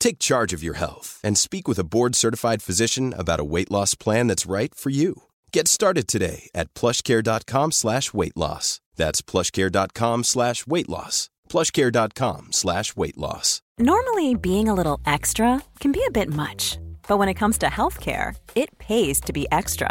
Take charge of your health and speak with a board-certified physician about a weight loss plan that's right for you. Get started today at plushcare.com slash weight loss. That's plushcare.com slash weight loss. plushcare.com slash weight loss. Normally, being a little extra can be a bit much, but when it comes to healthcare, it pays to be extra.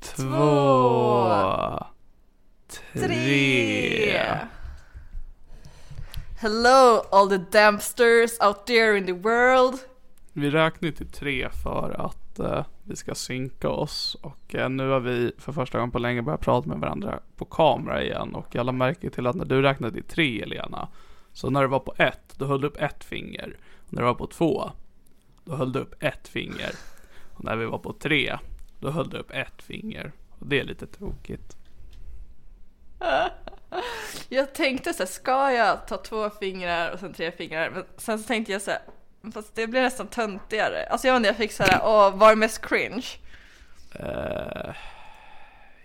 två, tre. Hello all the dampsters out there in the world. Vi räknar till tre för att eh, vi ska synka oss och eh, nu har vi för första gången på länge börjat prata med varandra på kamera igen och jag lade märke till att när du räknade till tre Elena, så när du var på ett, då höll du upp ett finger. Och när du var på två, då höll du upp ett finger. Och när vi var på tre, då höll du upp ett finger. Och det är lite tokigt. Jag tänkte så här, ska jag ta två fingrar och sen tre fingrar? Men sen så tänkte jag så här, fast det blir nästan töntigare. Alltså jag inte, jag fick så här, åh, vad är mest cringe? Eh,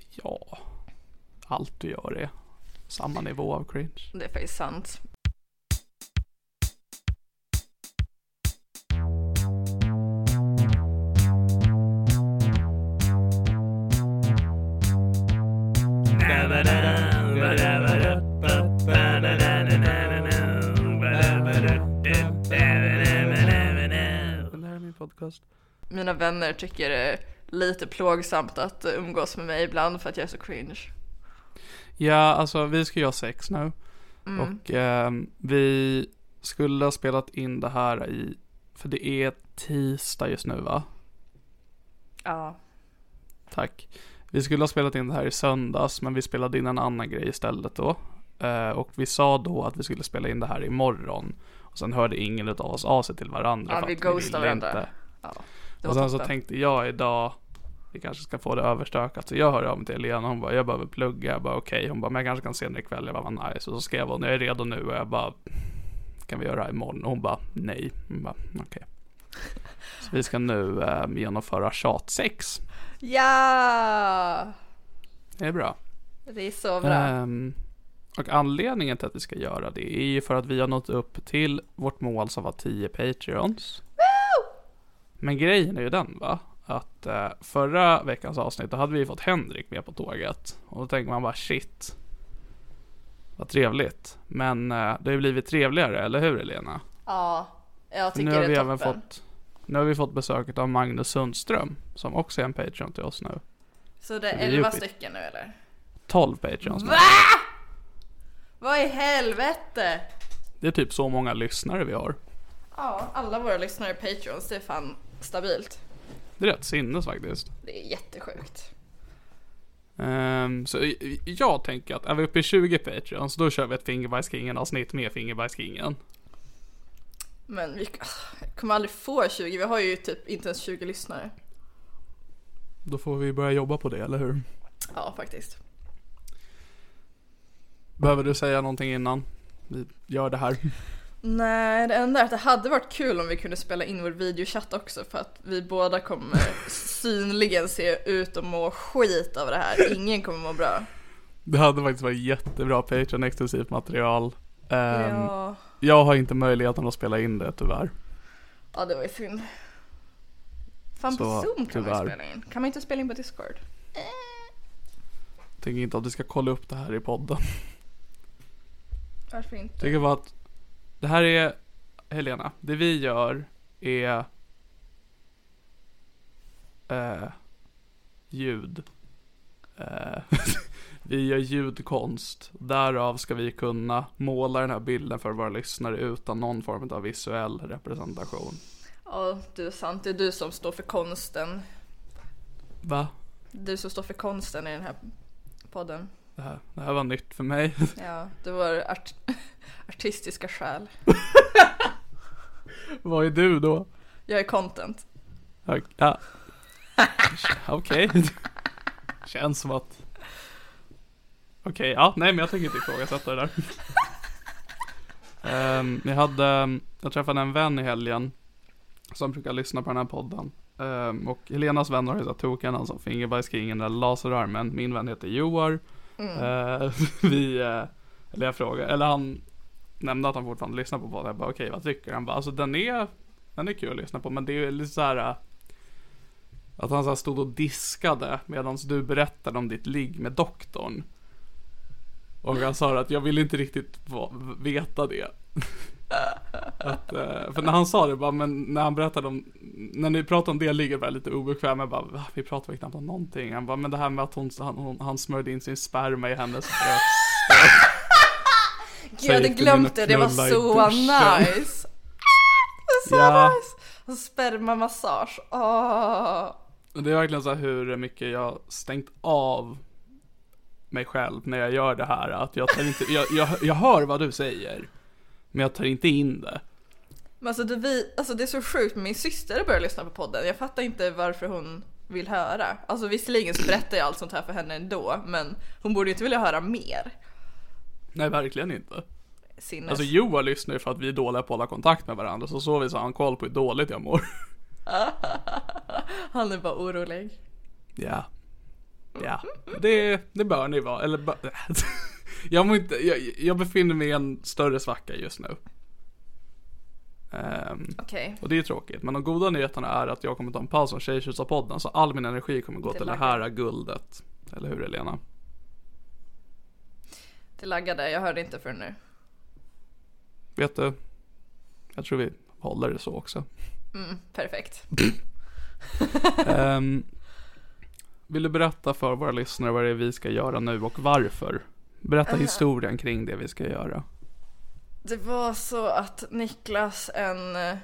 ja, allt du gör är samma nivå av cringe. Det är faktiskt sant. Podcast. Mina vänner tycker det är lite plågsamt att umgås med mig ibland för att jag är så cringe. Ja, alltså vi ska göra sex nu. Och ehm, vi skulle ha spelat in det här i, för det är tisdag just nu va? Ja. Tack. Vi skulle ha spelat in det här i söndags, men vi spelade in en annan grej istället då. Eh, och vi sa då att vi skulle spela in det här imorgon. Och sen hörde ingen av oss av sig till varandra. Ja, för vi ghostade varandra. inte. Ja. Och sen så toppen. tänkte jag idag, vi kanske ska få det överstökat. Så jag hörde av mig till Elena, hon bara, jag behöver plugga. Jag bara okej, hon bara, men jag kanske kan se den ikväll. Jag bara, vad nice. Och så skrev hon, jag är redo nu. Och jag bara, kan vi göra det här imorgon? Och hon bara, nej. Hon bara, okej. Så vi ska nu eh, genomföra tjat 6. Ja! Det är bra. Det är så bra. Ehm, och anledningen till att vi ska göra det är ju för att vi har nått upp till vårt mål som var 10 Patreons. Men grejen är ju den va, att eh, förra veckans avsnitt då hade vi fått Henrik med på tåget. Och då tänker man bara shit. Vad trevligt. Men eh, det har ju blivit trevligare, eller hur Elena? Ja, jag tycker nu har det vi är även toppen. fått Nu har vi fått besöket av Magnus Sundström, som också är en Patreon till oss nu. Så det är vi är 11 uppe i- stycken nu eller? 12 Patreons nu. Va? Vad i helvete? Det är typ så många lyssnare vi har. Ja, alla våra lyssnare är Patreons, det är fan stabilt. Det är rätt sinnes faktiskt. Det är jättesjukt. Ehm, så jag tänker att är vi uppe i 20 Patreons, då kör vi ett Fingerbajskingen avsnitt med Fingerbajskingen. Men vi kommer aldrig få 20, vi har ju typ inte ens 20 lyssnare. Då får vi börja jobba på det, eller hur? Ja, faktiskt. Behöver du säga någonting innan vi gör det här? Nej, det enda är att det hade varit kul om vi kunde spela in vår videochatt också för att vi båda kommer synligen se ut och må skit av det här. Ingen kommer må bra. Det hade faktiskt varit jättebra Patreon-exklusivt material. Ehm, Ja. Jag har inte möjligheten att spela in det tyvärr. Ja, det var ju synd. Fan på Så, Zoom kan man tyvärr. ju spela in. Kan man inte spela in på Discord? Tänker inte att vi ska kolla upp det här i podden. Varför inte? Tycker bara att det här är, Helena, det vi gör är eh, ljud. Eh, vi gör ljudkonst. Därav ska vi kunna måla den här bilden för våra lyssnare utan någon form av visuell representation. Ja, du är sant. Det är du som står för konsten. Va? Du som står för konsten i den här podden. Det här, det här var nytt för mig. Ja, det var art artistiska skäl. Vad är du då? Jag är content. Ja. Okej. Känns som att... Okej, ja, nej men jag tänker inte ifrågasätta det där. Ehm, jag hade, jag träffade en vän i helgen som brukar lyssna på den här podden. Ehm, och Helenas vänner har ju såhär token, alltså Fingerbajskingen eller Laserarmen. Min vän heter Joar. Ehm, vi, eh, eller jag frågade, eller han nämnde att han fortfarande lyssnar på podden. Jag bara okej, vad tycker han? bara, alltså den är, den är kul att lyssna på men det är ju lite så här. Eh, att han så här stod och diskade medan du berättade om ditt ligg med doktorn. Och han sa att jag vill inte riktigt veta det. Att, eh, för när han sa det bara, men när han berättade om, när ni pratade om det ligger var jag lite obekväm. Jag bara, vi pratar väl knappt om någonting. Han bara, men det här med att hon, han, han smörjde in sin sperma i hennes bröst. Gud, jag hade glömt det. Det var så nice. Så Ja. nice. Spermamassage. Åh. Och Det är verkligen så här hur mycket jag stängt av mig själv när jag gör det här. Att jag inte, jag, jag, jag hör vad du säger. Men jag tar inte in det. Men alltså det, vi, alltså det är så sjukt, min syster börjar lyssna på podden. Jag fattar inte varför hon vill höra. Alltså visserligen så berättar jag allt sånt här för henne ändå, men hon borde ju inte vilja höra mer. Nej, verkligen inte. Sinnes. Alltså Johan lyssnar ju för att vi är dåliga på att hålla kontakt med varandra. Så så vis har han koll på hur dåligt jag mår. Han är bara orolig. Ja. Ja. Det, det bör ni vara. Eller bör, jag, mår inte, jag, jag befinner mig i en större svacka just nu. Ehm, Okej. och det är tråkigt. Men de goda nyheterna är att jag kommer ta en paus från Tjejtjusarpodden. Så all min energi kommer gå Det till det laggar. här guldet. Eller hur Elena? Det laggade, jag hörde inte förrän nu. Vet du? Jag tror vi håller det så också. Perfekt. Ehm, vill du berätta för våra lyssnare vad det är vi ska göra nu och varför? Berätta historien kring det vi ska göra. Det var så att Niklas en eh,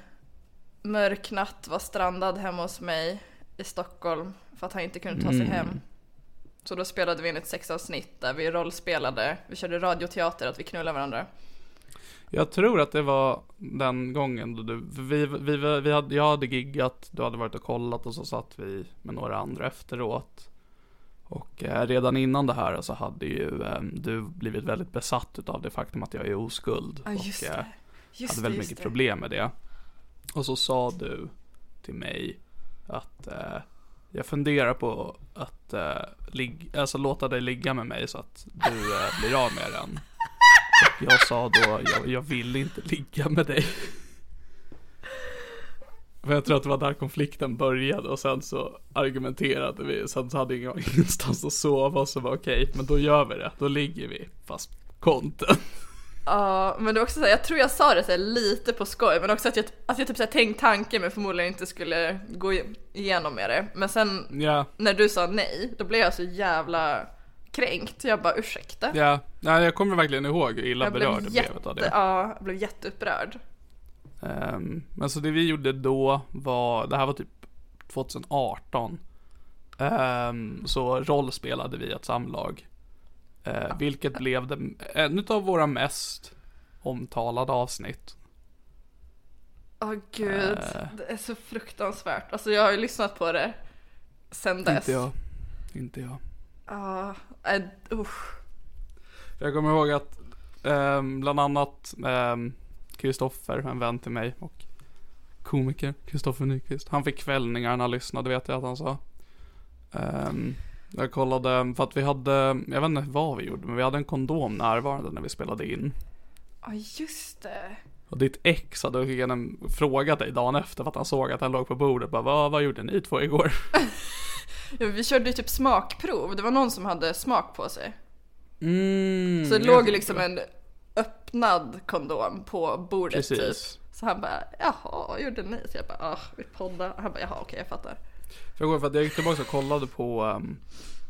mörk natt var strandad hemma hos mig i Stockholm för att han inte kunde ta sig hem. Så då spelade vi in ett sexavsnitt där vi rollspelade, vi körde radioteater, att vi knullade varandra. Jag tror att det var den gången då du, vi, vi, vi hade, jag hade giggat, du hade varit och kollat och så satt vi med några andra efteråt. Och eh, redan innan det här så hade ju eh, du blivit väldigt besatt utav det faktum att jag är oskuld. Ja just och, eh. Just hade väldigt just mycket det. problem med det. Och så sa du till mig att eh, jag funderar på att eh, lig- alltså låta dig ligga med mig så att du blir av med den. Och jag sa då, jag, jag vill inte ligga med dig. För jag tror att det var där konflikten började och sen så argumenterade vi. Sen så hade jag ingenstans att sova och så var okej, men då gör vi det. Då ligger vi. Fast content. Ja, men det var också så här, jag tror jag sa det så här, lite på skoj, men också att jag, att jag typ så här, tänkt tanken men förmodligen inte skulle gå igenom med det. Men sen Ja, när du sa nej, då blev jag så jävla kränkt. Jag bara ursäkta. ja. Nej, jag kommer verkligen ihåg hur illa jag berörd blev, jag blev av jätte, det. ja, jag blev jätteupprörd. Ehm, men så det vi gjorde då var, det här var typ 2018. Ehm, så rollspelade vi ett samlag. Uh, vilket blev det, en av våra mest omtalade avsnitt. Åh gud, Äh. det är så fruktansvärt. Alltså jag har ju lyssnat på det sen dess. Inte jag. Inte jag. Ja, äh, usch. Jag kommer ihåg att ehm, bland annat ehm, Kristoffer, en vän till mig och komiker Kristoffer Nyqvist. Han fick kvällningar när han lyssnade vet jag att han sa. Ehm, jag kollade, för att vi hade, jag vet inte vad vi gjorde, men vi hade en kondom närvarande när vi spelade in. Ja just det. Och ditt ex hade igen frågat dig dagen efter för att han såg att han låg på bordet. Bara, vad, vad gjorde ni två igår? Ja, vi körde ju typ smakprov, det var någon som hade smak på sig. Mm, Så det låg liksom en öppnad kondom på bordet Precis. typ. Så han bara, jaha, vad gjorde ni? Så jag bara, ah, vi poddar. Han bara, jaha okej jag fattar. För jag, för att jag gick tillbaka och kollade på um,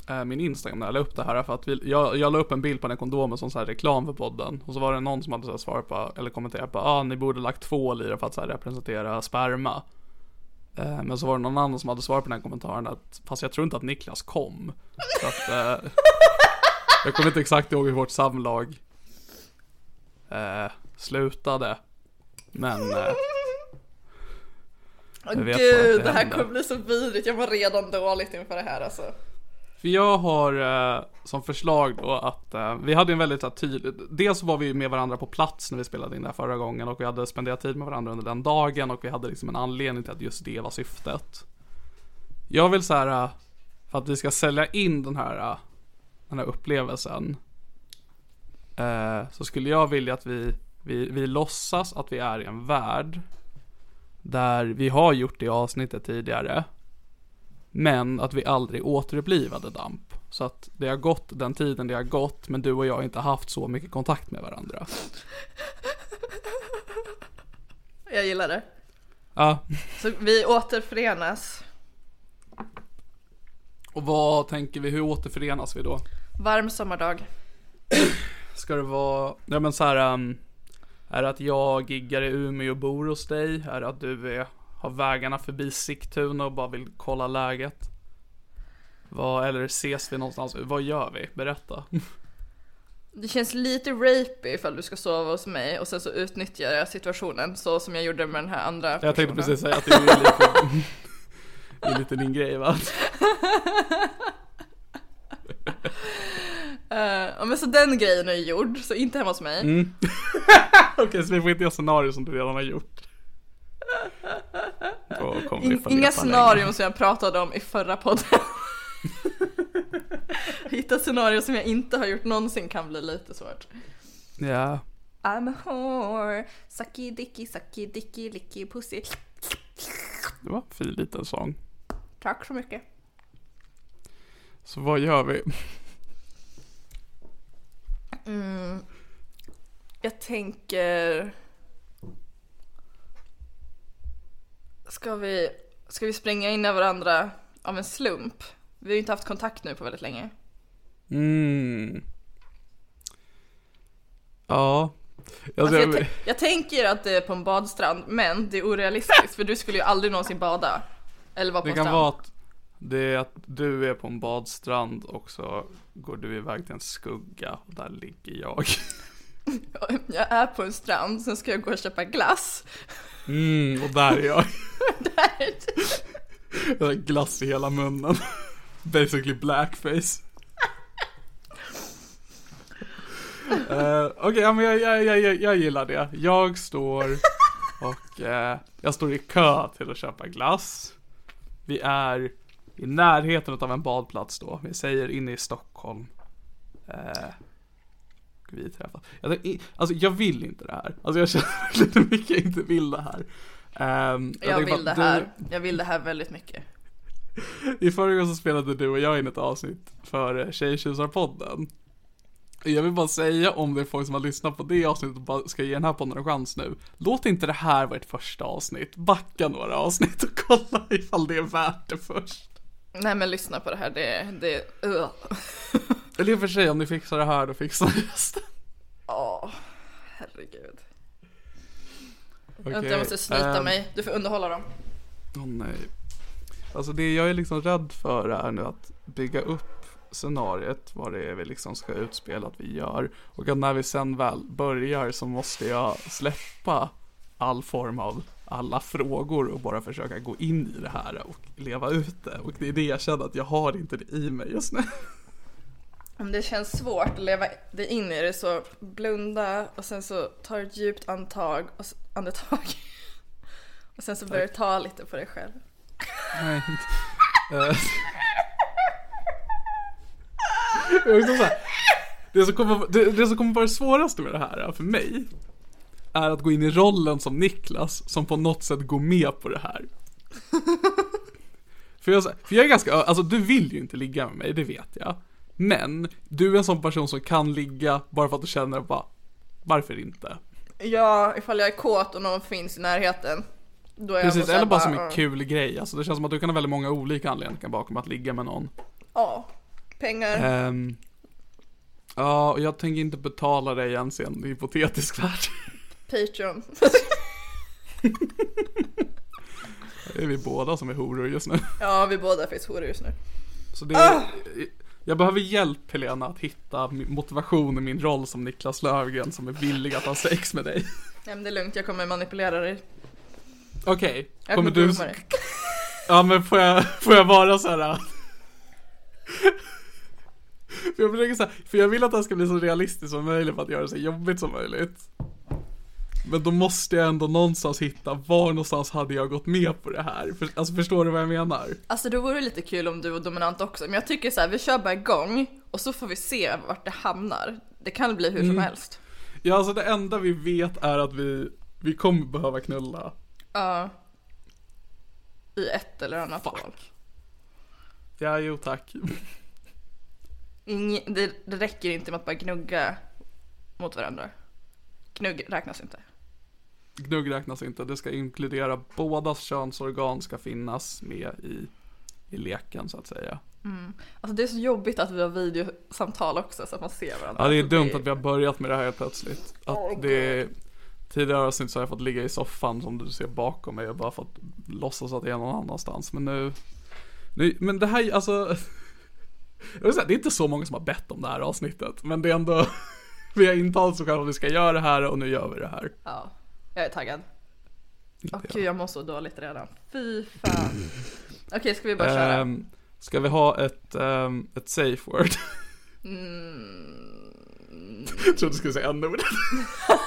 eh, min Instagram när jag la upp det här. För att vi, jag, jag la upp en bild på den kondomen som så här reklam för podden. Och så var det någon som hade så svarat på, eller kommenterat på, ah ni borde lagt tvål i det för att så här representera sperma. Eh, men så var det någon annan som hade svarat på den här kommentaren att, fast jag tror inte att Niklas kom. Så att, eh, jag kommer inte exakt ihåg hur vårt samlag eh, slutade. Men eh, att gud, det det här hände. kommer bli så vidrigt. Jag var redan dåligt inför det här alltså. För jag har eh, som förslag då att eh, vi hade en väldigt tydlig, dels var vi med varandra på plats när vi spelade in det här förra gången och vi hade spenderat tid med varandra under den dagen och vi hade liksom en anledning till att just det var syftet. Jag vill så här, eh, för att vi ska sälja in den här, eh, den här upplevelsen. Eh, så skulle jag vilja att vi, vi, vi låtsas att vi är i en värld. Där vi har gjort det avsnittet tidigare. Men att vi aldrig återupplivade DAMP. Så att det har gått den tiden det har gått, men du och jag har inte haft så mycket kontakt med varandra. Jag gillar det. Ja, Så vi återförenas. och vad tänker vi, hur återförenas vi då? Varm sommardag. Ska det vara, ja men så här, um, är det att jag giggar i Umeå och bor hos dig? Är det att du är, har vägarna förbi Sigtuna och bara vill kolla läget? Vad, eller ses vi någonstans? Vad gör vi? Berätta. Det känns lite rapey ifall du ska sova hos mig och sen så utnyttjar jag situationen så som jag gjorde med den här andra Jag tänkte personen. precis säga att det är lite, det är lite din grej va? Ja men så den grejen är gjord, så inte hemma hos mig. Mm. Okej, så vi får inte göra scenarier som du redan har gjort. In, inga leta scenarion som jag pratade om i förra podden. Hitta scenarier som jag inte har gjort någonsin kan bli lite svårt. Ja. I'm a whore, sucky dicky, sucky dicky, licky pussy. Det var en fin liten sång. Tack så mycket. Så vad gör vi? Mm. Jag tänker... Ska vi, ska vi spränga in i varandra av en slump? Vi har ju inte haft kontakt nu på väldigt länge. Mm. Ja. Alltså, jag, jag, tänker att det är på en badstrand, men det är orealistiskt för du skulle ju aldrig någonsin bada. Eller vara på det en strand. vara det är att du är på en badstrand och så går du iväg till en skugga och där ligger jag. Jag är på en strand, sen ska jag gå och köpa glass. Mm, och där är jag. Där. Jag har glass i hela munnen. Basically blackface. Uh, Okej, ja, men jag, jag, jag, jag, gillar det. Jag står och eh, jag står i kö till att köpa glass. Vi är i närheten av en badplats då. Vi säger inne i Stockholm. Eh, vi träffas. Jag, alltså jag vill inte det här. Alltså jag känner hur mycket jag inte vill det här. Ehm, Jag tänker vill det att du- här. Jag vill det här väldigt mycket. i förra gången så spelade du och jag in ett avsnitt för eh, Tjejtjusarpodden. Jag vill bara säga om det är folk som har lyssnat på det avsnittet och bara ska ge den här podden en chans nu. Låt inte det här vara ett första avsnitt. Backa några avsnitt och kolla ifall det är värt det först. Nej men lyssna på det här, det, det, uh. Eller i och för sig, om ni fixar det här, då fixar ni resten. Åh, herregud. Okej, Vänta jag måste snyta ehm, mig, du får underhålla dem. Åh nej. Alltså det jag är liksom rädd för är nu att bygga upp scenariet, vad det är vi liksom ska utspela att vi gör. Och att när vi sen väl börjar så måste jag släppa all form av alla frågor och bara försöka gå in i det här och leva ut det. Och det är det jag känner att jag har inte det i mig just nu. Om det känns svårt att leva dig in i det så blunda och sen så ta ett djupt andetag och andetag. Och sen så börjar du ta lite på dig själv. Nej. Eh. Det, som kommer, det, det som kommer vara svårast med det här för mig är att gå in i rollen som Niklas som på något sätt går med på det här. för, jag, för jag är ganska, alltså du vill ju inte ligga med mig, det vet jag. Men du är en sån person som kan ligga bara för att du känner bara, varför inte? Ja, ifall jag är kåt och någon finns i närheten. Då är jag Precis, här eller bara som en "Mm, kul grej. Alltså det känns som att du kan ha väldigt många olika anledningar bakom att ligga med någon. Ja, pengar. Ehm, ja, och jag tänker inte betala dig ens i en hypotetisk värld. Patreon. Det är vi båda som är horor just nu. ja, vi båda finns horor just nu. Så det är, Jag behöver hjälp Helena att hitta motivation i min roll som Niklas Löfgren som är villig att ha sex med dig. Nej men det är lugnt, jag kommer manipulera dig. Okej, Jag kommer kommer du... dig. Ja men får jag, får jag vara så här? För jag försöker så här, för jag vill att det här ska bli så realistiskt som möjligt för att göra det så jobbigt som möjligt. Men då måste jag ändå någonstans hitta var någonstans hade jag gått med på det här. För, alltså förstår du vad jag menar? Alltså det vore lite kul om du var dominant också, men jag tycker så här, vi kör bara igång och så får vi se vart det hamnar. Det kan bli hur Mm. som helst. Ja alltså det enda vi vet är att vi, vi kommer behöva knulla. Ja. I ett eller annat Fuck. val. Ja jo tack. Inge, det, det räcker inte med att bara gnugga mot varandra. Gnugg räknas inte. Gnugg räknas inte, det ska inkludera bådas könsorgan ska finnas med i, i leken så att säga. Alltså det är så jobbigt att vi har videosamtal också så att man ser varandra. Ja det är Alltså, dumt att vi har börjat med det här helt plötsligt. Att det är, tidigare avsnitt så har jag fått ligga i soffan som du ser bakom mig och bara fått låtsas att jag är någon annanstans. Men nu, nu men det här alltså, jag vill säga, det är inte så många som har bett om det här avsnittet. Men det är ändå, vi har intalat så att vi ska göra det här och nu gör vi det här. Ja, jag är taggad. Åh Ja. gud jag mår så dåligt redan. Fy fan. Okej ska vi bara köra? Ehm, ska vi ha ett, ehm, ett safe word? Mm. Jag trodde du skulle säga n-ordet.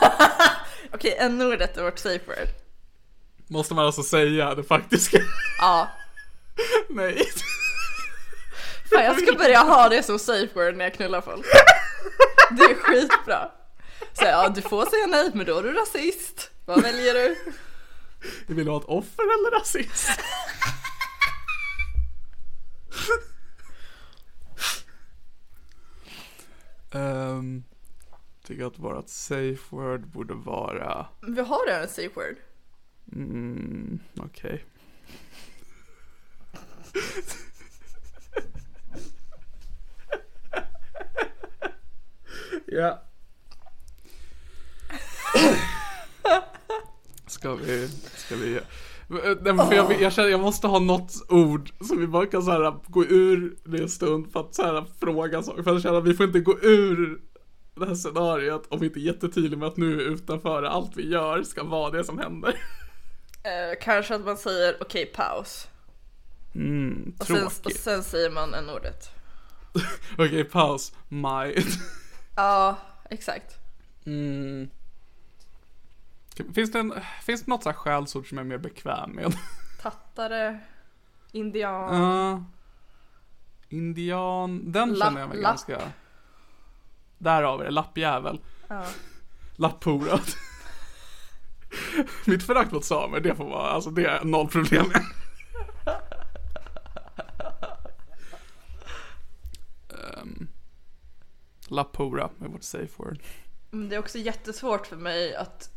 Okej, n-ordet är vårt safe word. Måste man alltså säga det faktiska? Ja. Nej. Fan jag ska börja ha det som safe word när jag knullar folk. Det är skitbra. Så ja, du får säga nej men då är du rasist. Vad väljer du? Vill du ha ett offer eller rasist? um, tycker att vårt safe word borde vara, Vi har redan ett safe word. mm, okej. ja. Ska vi, ska vi Nej, för jag, jag känner jag måste ha något ord som vi bara kan så här, gå ur det en stund för att så här, fråga saker. För jag känner att vi får inte gå ur det här scenariot om vi inte är jättetydliga med att nu utanför allt vi gör ska vara det som händer. Eh, kanske att man säger okej paus. Mm, Och sen, och sen säger man n-ordet. Okej, paus. My. Ja, exakt. Mm. Finns det, en, finns det något så här skällsord som jag är mer bekväm med? Tattare, indian. Ja. indian, den Lapp- känner jag mig lapp. ganska... Där har vi det, lappjävel. Ja. Lapphora. Mitt förakt mot samer, det får vara, alltså det är noll problem med. um, lapphora är vårt safe word. Men det är också jättesvårt för mig att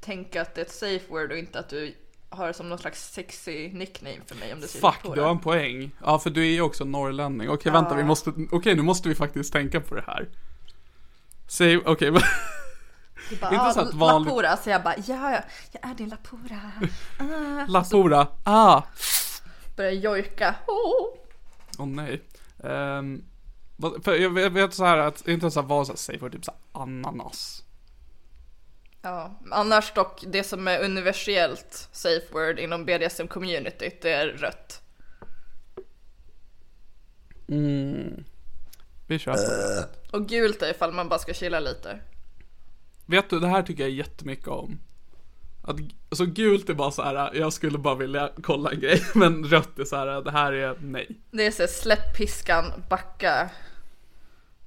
tänka att det är ett safe word och inte att du har som någon slags sexy nickname för mig om du säger Fuck, Tora. du har en poäng. Ja, för du är ju också norrlänning. Okej, vänta, vi måste, okej, nu måste vi faktiskt tänka på det här. Säg, okej, Du bara, inte ah, så att vanligt- Lapora, så jag bara ja, ja, jag är din Lapora. Ah. lapphora, ah! Börjar jojka. Oh. Åh nej. Um, för jag vet, så här att, inte så här vad så här, safe word, typ så här ananas. Ja, annars dock det som är universellt safe word inom BDSM communityt det är rött. Mm. Vi kör på det. Och gult är ifall man bara ska chilla lite. Vet du, det här tycker jag jättemycket om. Att, alltså gult är bara så här, jag skulle bara vilja kolla en grej, men rött är så här, det här är nej. Det är så här, släpp piskan, backa.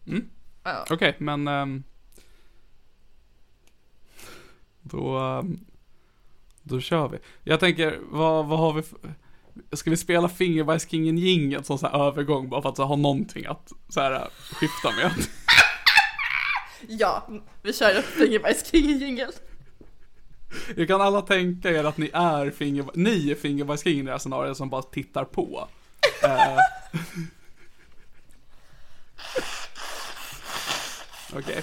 Mm. Ja. Okej, men... ehm, Då, ehm, då kör vi. Jag tänker, vad, vad har vi för... Ska vi spela Fingerbajskingen jingel som så här övergång bara för att så ha någonting att så här skifta med? Ja, vi kör en Fingerbajskingen-jingel. Jag kan alla tänka er att ni är finger, ni är Fingerbajskingen i det här scenariot som bara tittar på. Eh. Okej.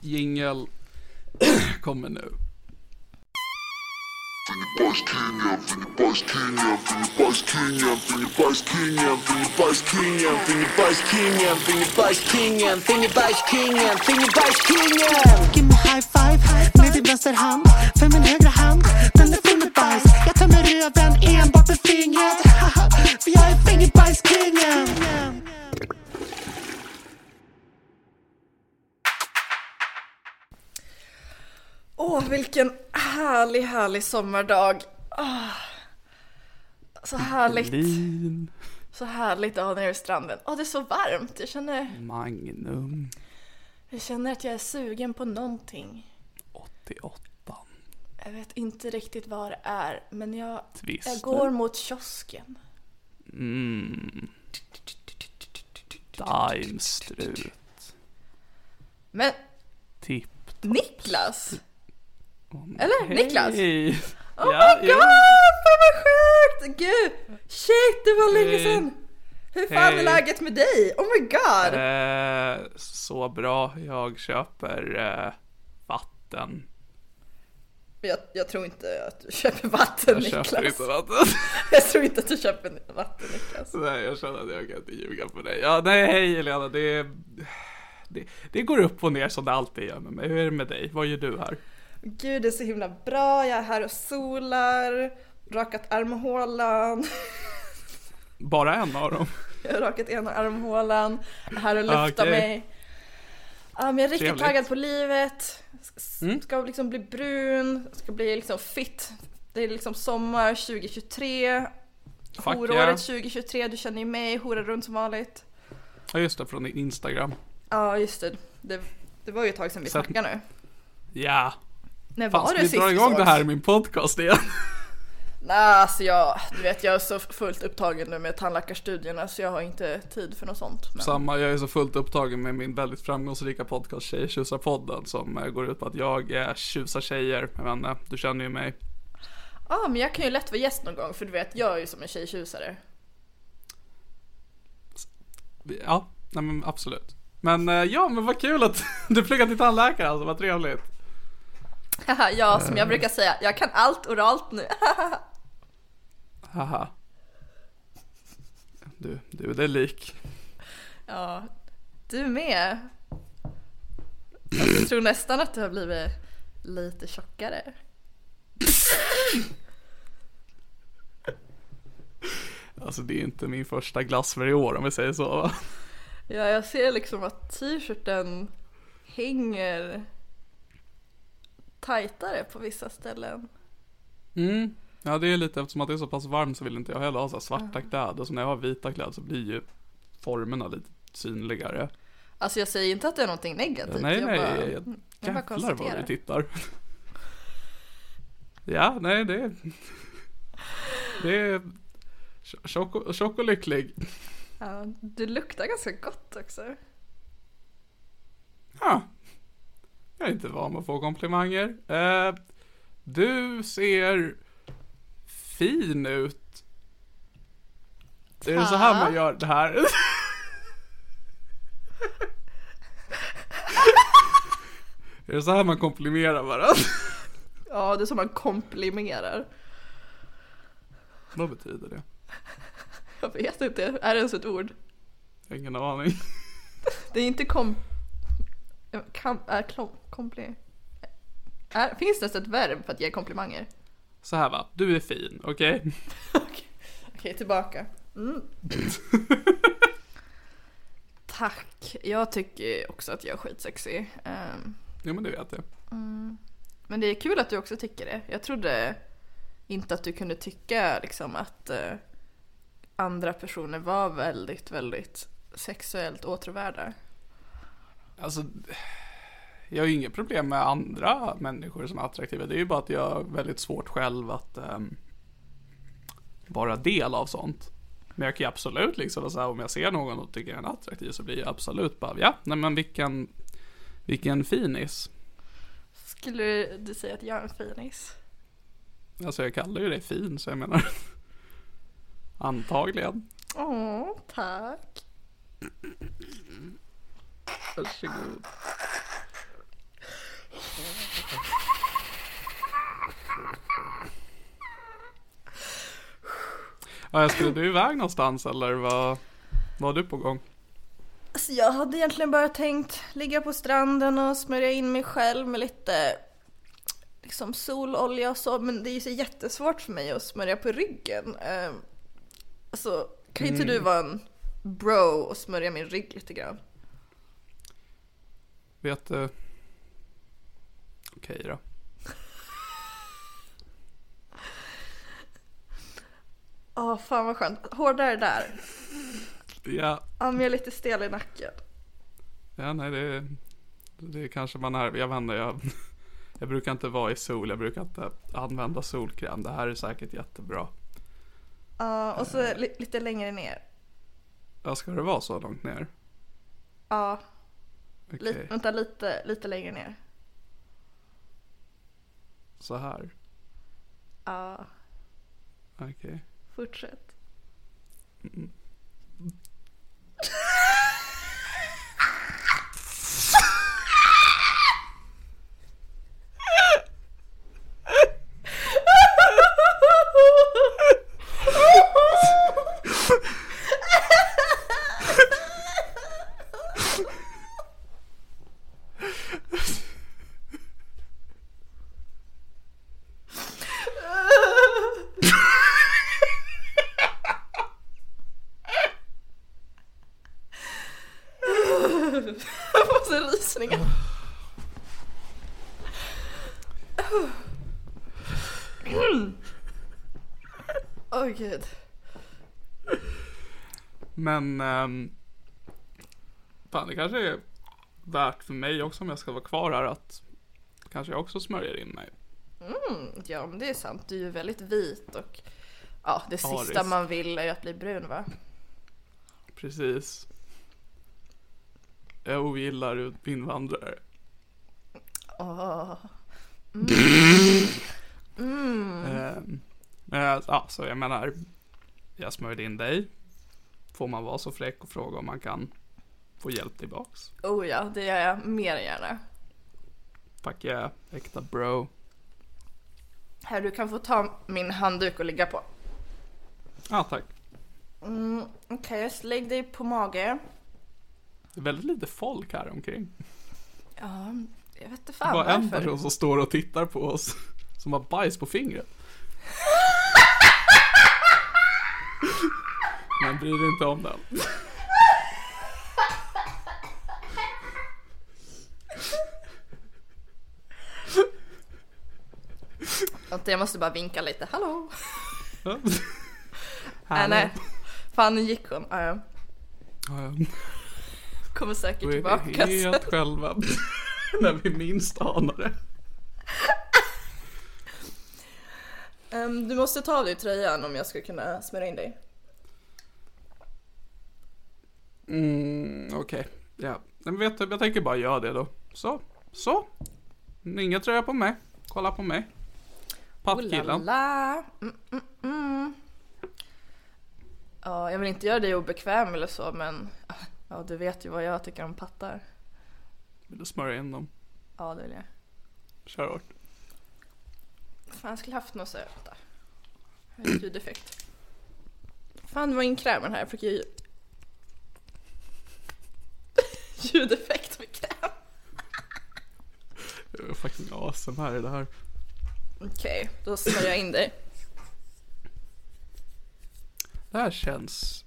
Jingel kommer nu. Give me high five med din vänsterhand För min högra hand, den är full med bajs. Jag tömmer röven enbart med fingret. För jag är fingerbajskingen. Åh, vilken härlig, härlig sommardag. Ah. Så härligt, Lin, så härligt att ha nere vid stranden. Åh, det är så varmt. Jag känner, Magnum, jag känner att jag är sugen på någonting. 88. Jag vet inte riktigt vad det är, men jag, Twister. jag går mot kiosken. Mm. Daimstrut. Men Tipp. Niklas! Eller, nej. Niklas? Oh ja, my god, fan vad sjukt! Gud, shit det var länge sedan! Hur fan är Hej. läget med dig? Oh my god! Eh, så bra. Jag köper eh, vatten. Jag, jag tror inte att du köper vatten Jag Niklas. köper inte vatten. Jag tror inte att du köper vatten Niklas. nej, jag känner att jag kan inte ljuga på dig. Ja, nej, hej Helena. Det, det, det går upp och ner som det alltid gör med mig. Hur är det med dig? Vad gör du här? Gud det är så himla bra, jag är här och solar, rakat armhålan, Bara en av dem. jag har rakat ena armhålan, är här och luftar Okej. mig. Men jag är riktigt Trevligt. taggad på livet, Mm. ska liksom bli brun, ska bli liksom fit. Det är liksom sommar 2023, Fuck horåret yeah. 2023, du känner ju mig, horar runt som vanligt. Ja, just det. Från din Instagram. Ja just det, det, det var ju ett tag sedan vi Så snackade nu. Ja. När Fan, var ska det vi dra igång det här i min podcast igen? Nej, alltså jag, du vet jag är så fullt upptagen nu med tandläkarstudierna så jag har inte tid för något sånt. Men... Samma, jag är så fullt upptagen med min väldigt framgångsrika podcast Tjejtjusarpodden som eh, går ut på att jag eh, tjusar tjejer. Vet inte, du känner ju mig. Ja, men jag kan ju lätt vara gäst någon gång för du vet, jag är ju som en tjejtjusare. Ja, nej men absolut. Men eh, ja, men vad kul att du pluggar till tandläkare alltså, vad trevligt. Haha, ja, som jag brukar säga, jag kan allt oralt nu. Haha. Du, du är det lik. ja, du med. Jag tror nästan att du har blivit lite tjockare. Alltså det är inte min första glass för i år om vi säger så? Ja, jag ser liksom att t-shirten hänger tajtare på vissa ställen. Mm. Ja det är lite eftersom att det är så pass varmt så vill inte jag heller ha så svarta kläder. Så när jag har vita kläder så blir ju formerna lite synligare. Alltså jag säger inte att det är någonting negativt. nej jag nej, bara, jag, jag bara jävlar vad du tittar. ja, nej det Det är tjock och, tjock och lycklig. Ja, du luktar ganska gott också. Ja. Jag är inte van med att få komplimanger. Eh, du ser fin ut. Är det så här man gör det här? är det så här man komplimerar varandra? Ja, det är som man komplimerar. Vad betyder det? Jag vet inte, är det ens ett ord? Ingen aning. Det är inte kom... Kam, är klom, kompli... Är, finns det ens ett verb för att ge komplimanger? Så här va, du är fin, okej? Okej, Okej, tillbaka. Mm. Tack. Jag tycker också att jag är skitsexig. Ehm, Jo men du vet det. men det är kul att du också tycker det. Jag trodde inte att du kunde tycka liksom att eh, andra personer var väldigt, väldigt sexuellt åtråvärda. Alltså, jag har ju inget problem med andra människor som är attraktiva. Det är ju bara att jag har väldigt svårt själv att um, vara del av sånt. Men jag kan ju absolut liksom, så här, om jag ser någon och tycker den är attraktiv så blir jag absolut bara, ja, nej men vilken, vilken finis. Skulle du säga att jag är en finis? Alltså jag kallar ju dig fin så jag menar. Antagligen. Åh, tack. Varsågod. Ja, skulle du iväg någonstans eller vad var du på gång? Alltså jag hade egentligen bara tänkt ligga på stranden och smörja in mig själv med lite liksom sololja och så, men det är ju så jättesvårt för mig att smörja på ryggen. Eh, Alltså, kan inte du vara en bro och smörja min rygg lite grann? Vet du? Okej då. Ja, fan vad skönt. Hårdare där. Ja, Ja, men jag är lite stel i nacken. ja nej det, det kanske man är. Jag vet inte, jag, jag brukar inte vara i sol. Jag brukar inte använda solkräm. Det här är säkert jättebra. Ja, och så li- lite längre ner. Ja, ska det vara så långt ner? Ja, Okej, li- vänta lite, lite längre ner. så här. Ja, Okej. fortsätt. Jag gud. Men, um, fan det kanske är värt för mig också om jag ska vara kvar här att kanske jag också smörjer in mig. Mm, ja men det är sant, du är ju väldigt vit och ja, det Ja, sista man vill är att bli brun va? Precis. Jag ogillar invandrare. Åh. Ehm, Men ja, så jag menar, jag smörjde in dig. Får man vara så fräck och fråga om man kan få hjälp tillbaks? Oh ja, det gör jag mer än gärna. Fuck yeah, äkta bro. Här, du kan få ta min handduk och ligga på. Ja, tack. Mm, Okej, så lägg dig på mage. Det är väldigt lite folk här omkring. Ja, jag vet inte fan bara en varför. person som står och tittar på oss. Som har bajs på fingret. Men bryr dig inte om den. Vänta, jag måste bara vinka lite. Hallå? Ja. Hallå. nej. Fan, nu gick hon. Ja, ja. Ja, Kommer säkert Då är tillbaka vi sen. helt själva. När vi minst anar det. Ehm, du måste ta av dig tröjan om jag ska kunna smörja in dig. Mm, okej. Ja. Men vet du, jag tänker bara göra det då. Så. Så. Ingen tröja på mig. Kolla på mig. Pattkillen. Oh. Mm, mm, mm. Ja, jag vill inte göra dig obekväm eller så, men ja, du vet ju vad jag tycker om pattar. Vill du smörja in dem? Ja, det vill jag. Kör hårt. Fan, jag skulle haft något så här. Ljudeffekt. Fan, det var ingen kräm här. Jag fick ju ljudeffekt med kräm. Jag är fucking awesome här i det här. Okej, då smörjer jag in dig. Det här känns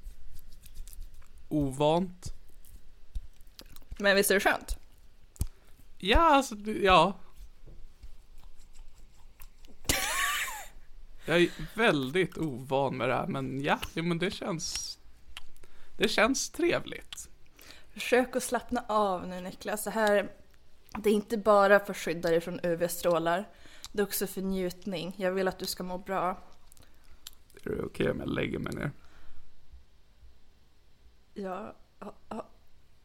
ovant. Men visst är det skönt? Ja, alltså, ja. Jag är väldigt ovan med det här, men ja, jo, men det känns... Det känns trevligt. Försök att slappna av nu Niklas. Det här Det är inte bara för att skydda dig från UV-strålar. Det är också för njutning. Jag vill att du ska må bra. Är det okej om jag lägger mig ner? Jag har, har,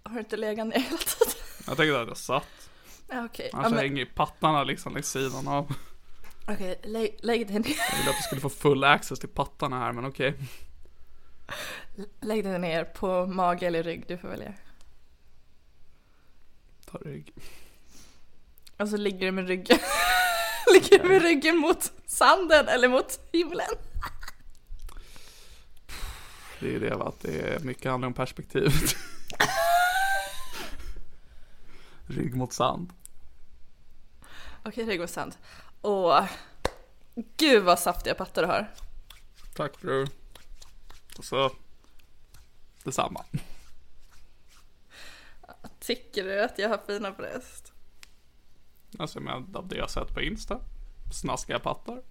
har du inte legat ner hela tiden? Jag tänkte att jag satt. Ja, ja, Annars men- hänger pattarna liksom längs sidan av. okej, lägg, lägg dig ner. Jag ville att du skulle få full access till pattarna här men okej. Lägg dig ner på mage eller rygg, du får välja. Ta rygg. Och så ligger du med ryggen, ligger du med ryggen mot sanden eller mot himlen. Det är ju det va, att det är mycket handlar om perspektiv. Rygg mot sand. Okej, rygg mot sand. Åh, gud vad saftiga pattar du har. Tack bror. Och så detsamma. Tycker du att jag har fina bröst? Alltså med av det jag sett på Insta. Snaskiga pattar.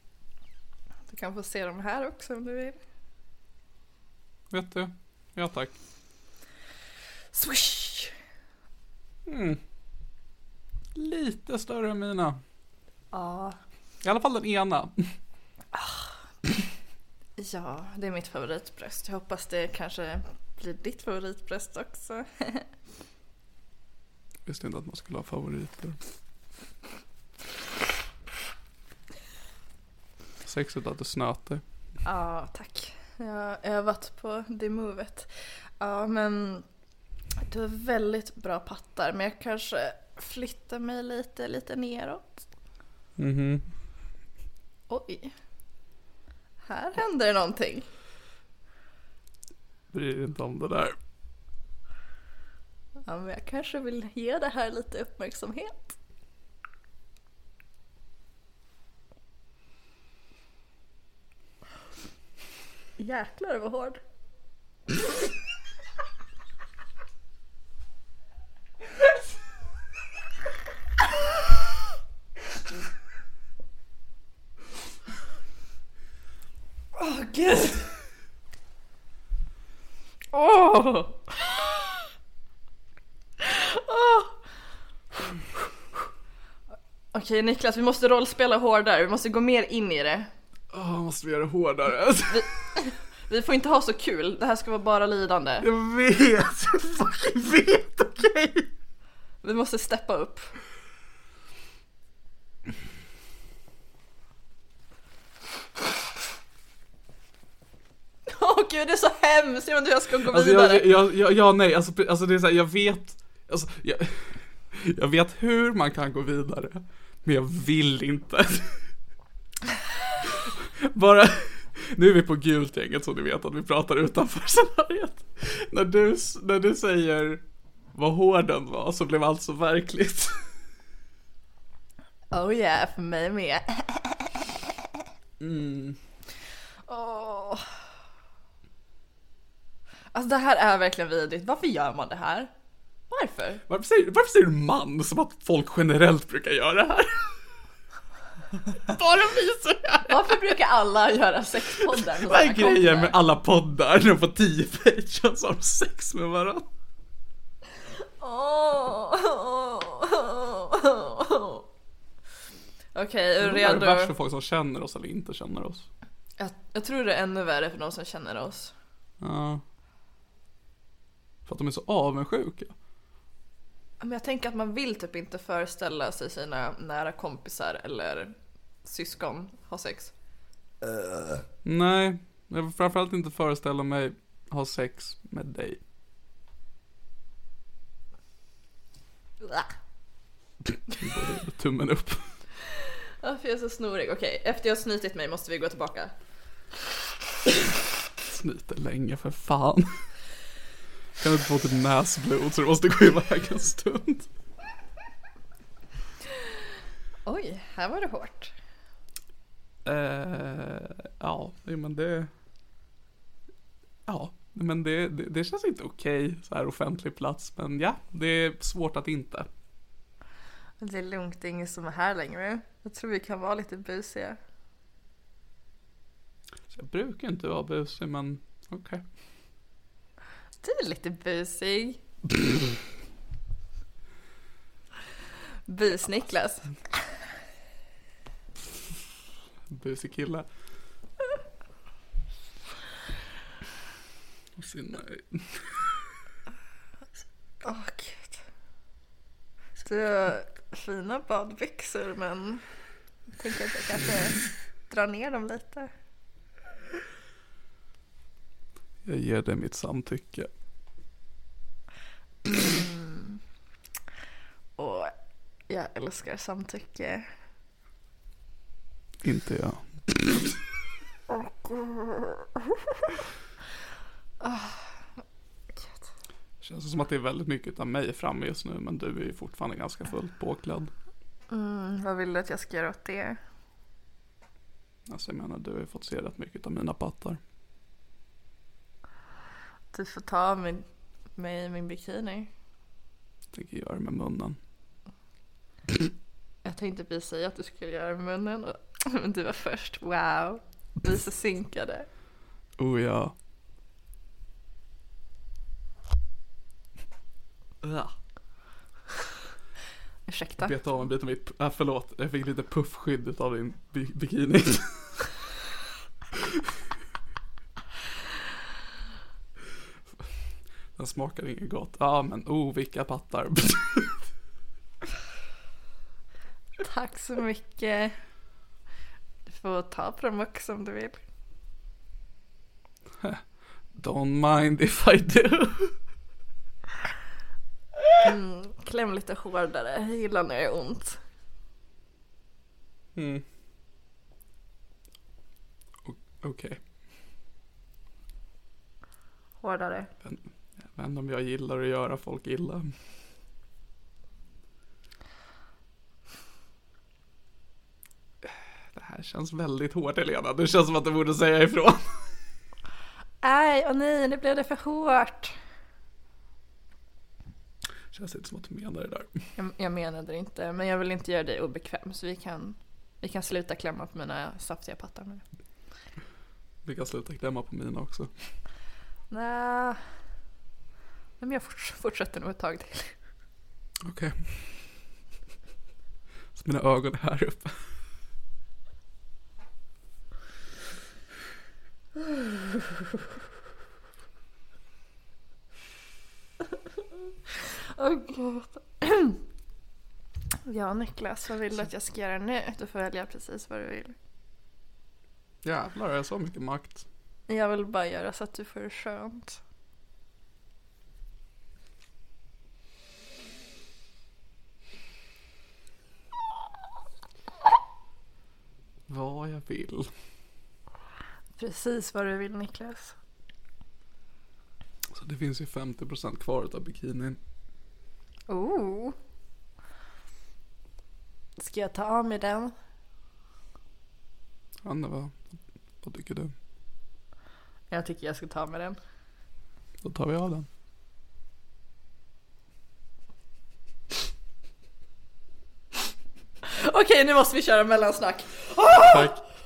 Du kan få se dem här också om du vill. Vet du? Ja tack. Swish! Mm. Lite större än mina. Ja, I alla fall den ena. ja, det är mitt favoritbröst. Jag hoppas det kanske blir ditt favoritbröst också. Visste inte att man skulle ha favoriter. Sexigt att du snöt dig. Ja, tack. Jag har övat på det movet. Ja, men du har väldigt bra pattar, men jag kanske flyttar mig lite, lite neråt. Mhm. Oj. Här händer det någonting. Bryr dig inte om det där. Ja, men jag kanske vill ge det här lite uppmärksamhet. Jäklar vad hård. Åh gud! Åh! Oh. Okej Niklas, vi måste rollspela hårdare. Vi måste gå mer in i det. Åh, måste vi göra det hårdare? Vi får inte ha så kul. Det här ska vara bara lidande. Jag vet, jag vet, okej? Vi måste steppa upp. Åh gud, det är så hemskt! Jag vet inte hur jag ska gå Alltså vidare. jag, jag, ja nej, alltså, alltså det är så här, jag vet, alltså jag, jag vet hur man kan gå vidare, men jag vill inte. Bara, nu är vi på gult gänget så ni vet att vi pratar utanför scenariot. När du, när du säger vad hård den var så blev allt så verkligt. Oh yeah, för mig med. Mm. Åh. Alltså det här är verkligen vidrigt. Varför gör man det här? Varför? Varför säger, varför säger du man som att folk generellt brukar göra det här? Bara vi så här. Varför brukar alla göra sexpoddar Vad är grejen med alla poddar de får 10 patrons som sex med varandra? Okej, är du Det är värst för redo? folk som känner oss eller inte känner oss. Jag, jag tror det är ännu värre för de som känner oss. Ja. För att de är så avundsjuka. Men jag tänker att man vill typ inte föreställa sig sina nära kompisar eller syskon ha sex. Nej, jag vill framförallt inte föreställa mig ha sex med dig. Tummen upp. Varför är jag så snorig? Okej, efter jag har snytit mig måste vi gå tillbaka. Snyter länge för fan. Kan du inte få typ näsblod så du måste gå iväg en stund. Oj, här var det hårt. Eh, ja, men det... Ja, men det, det, det känns inte okej så här offentlig plats. Men ja, det är svårt att inte. Det är lugnt, det är ingen som är här längre. Jag tror vi kan vara lite busiga. Jag brukar inte vara busig, men okej. Du är lite busig. Bus-Niklas. Busig kille. Sin, Åh gud. Du har fina badbyxor men jag tänker att jag kanske drar ner dem lite. Jag ger dig mitt samtycke. Och jag älskar samtycke. Inte jag. Känns som att det är väldigt mycket av mig framme just nu men du är ju fortfarande ganska fullt påklädd. Mm, vad vill du att jag ska göra åt det? Alltså jag menar du har ju fått se rätt mycket av mina pattar. Du får ta av mig, mig min bikini. Tänker göra med munnen. Jag tänkte precis säga att du skulle göra det med munnen. och- Men du var först. Wow. Vi är så synkade. Oh ja. Ursäkta. Bet av en bit av mitt, äh, förlåt, jag fick lite puffskydd av din bi- bikini. Den smakar inget gott. Ja men oh vilka pattar. Tack så mycket. Du får ta också om du vill. Don't mind if I do. Kläm lite hårdare. Jag gillar när det gör ont. Mm. Okej, Hårdare. jag inte om jag gillar att göra folk illa. Det här känns väldigt hårt Helena. Det känns som att du borde säga ifrån. Nej, åh nej, nu blev det för hårt. Känns inte som att du menar det där. Jag, jag menade det inte, men jag vill inte göra dig obekväm så vi kan, vi kan sluta klämma på mina saftiga pattar nu. Vi kan sluta klämma på mina också. Nej, men jag forts- fortsätter nog ett tag till. Okej. Så mina ögon är här uppe. Åh gud. Ja Niklas, vad vill du att jag ska göra nu? Du får välja precis vad du vill. Jävlar, jag har så mycket makt. Jag vill bara göra så att du får det skönt. Vad jag vill. Precis vad du vill Niklas. Så det finns ju 50% kvar av bikinin. Oh. Ska jag ta av mig den? Anna, vad, vad tycker du? Jag tycker jag ska ta av mig den. Då tar vi av den. Okej, nu måste vi köra mellansnack. Tack,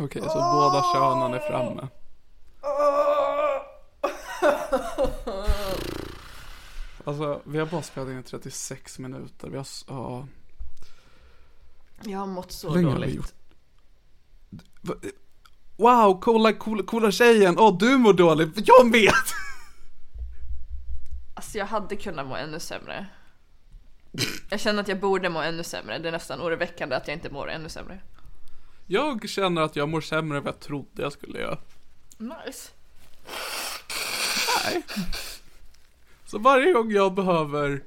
Okej, så båda könen är framme. Alltså, vi har bara spelat in i 36 minuter. Vi har, ja. Jag har mått så länge dåligt. gjort? Wow, coola, coola, coola tjejen! Åh, du mår dåligt! Jag vet! Alltså jag hade kunnat må ännu sämre. Jag känner att jag borde må ännu sämre. Det är nästan oroväckande att jag inte mår ännu sämre. Jag känner att jag mår sämre än vad jag trodde jag skulle göra. Nice. Nej. Så varje gång jag behöver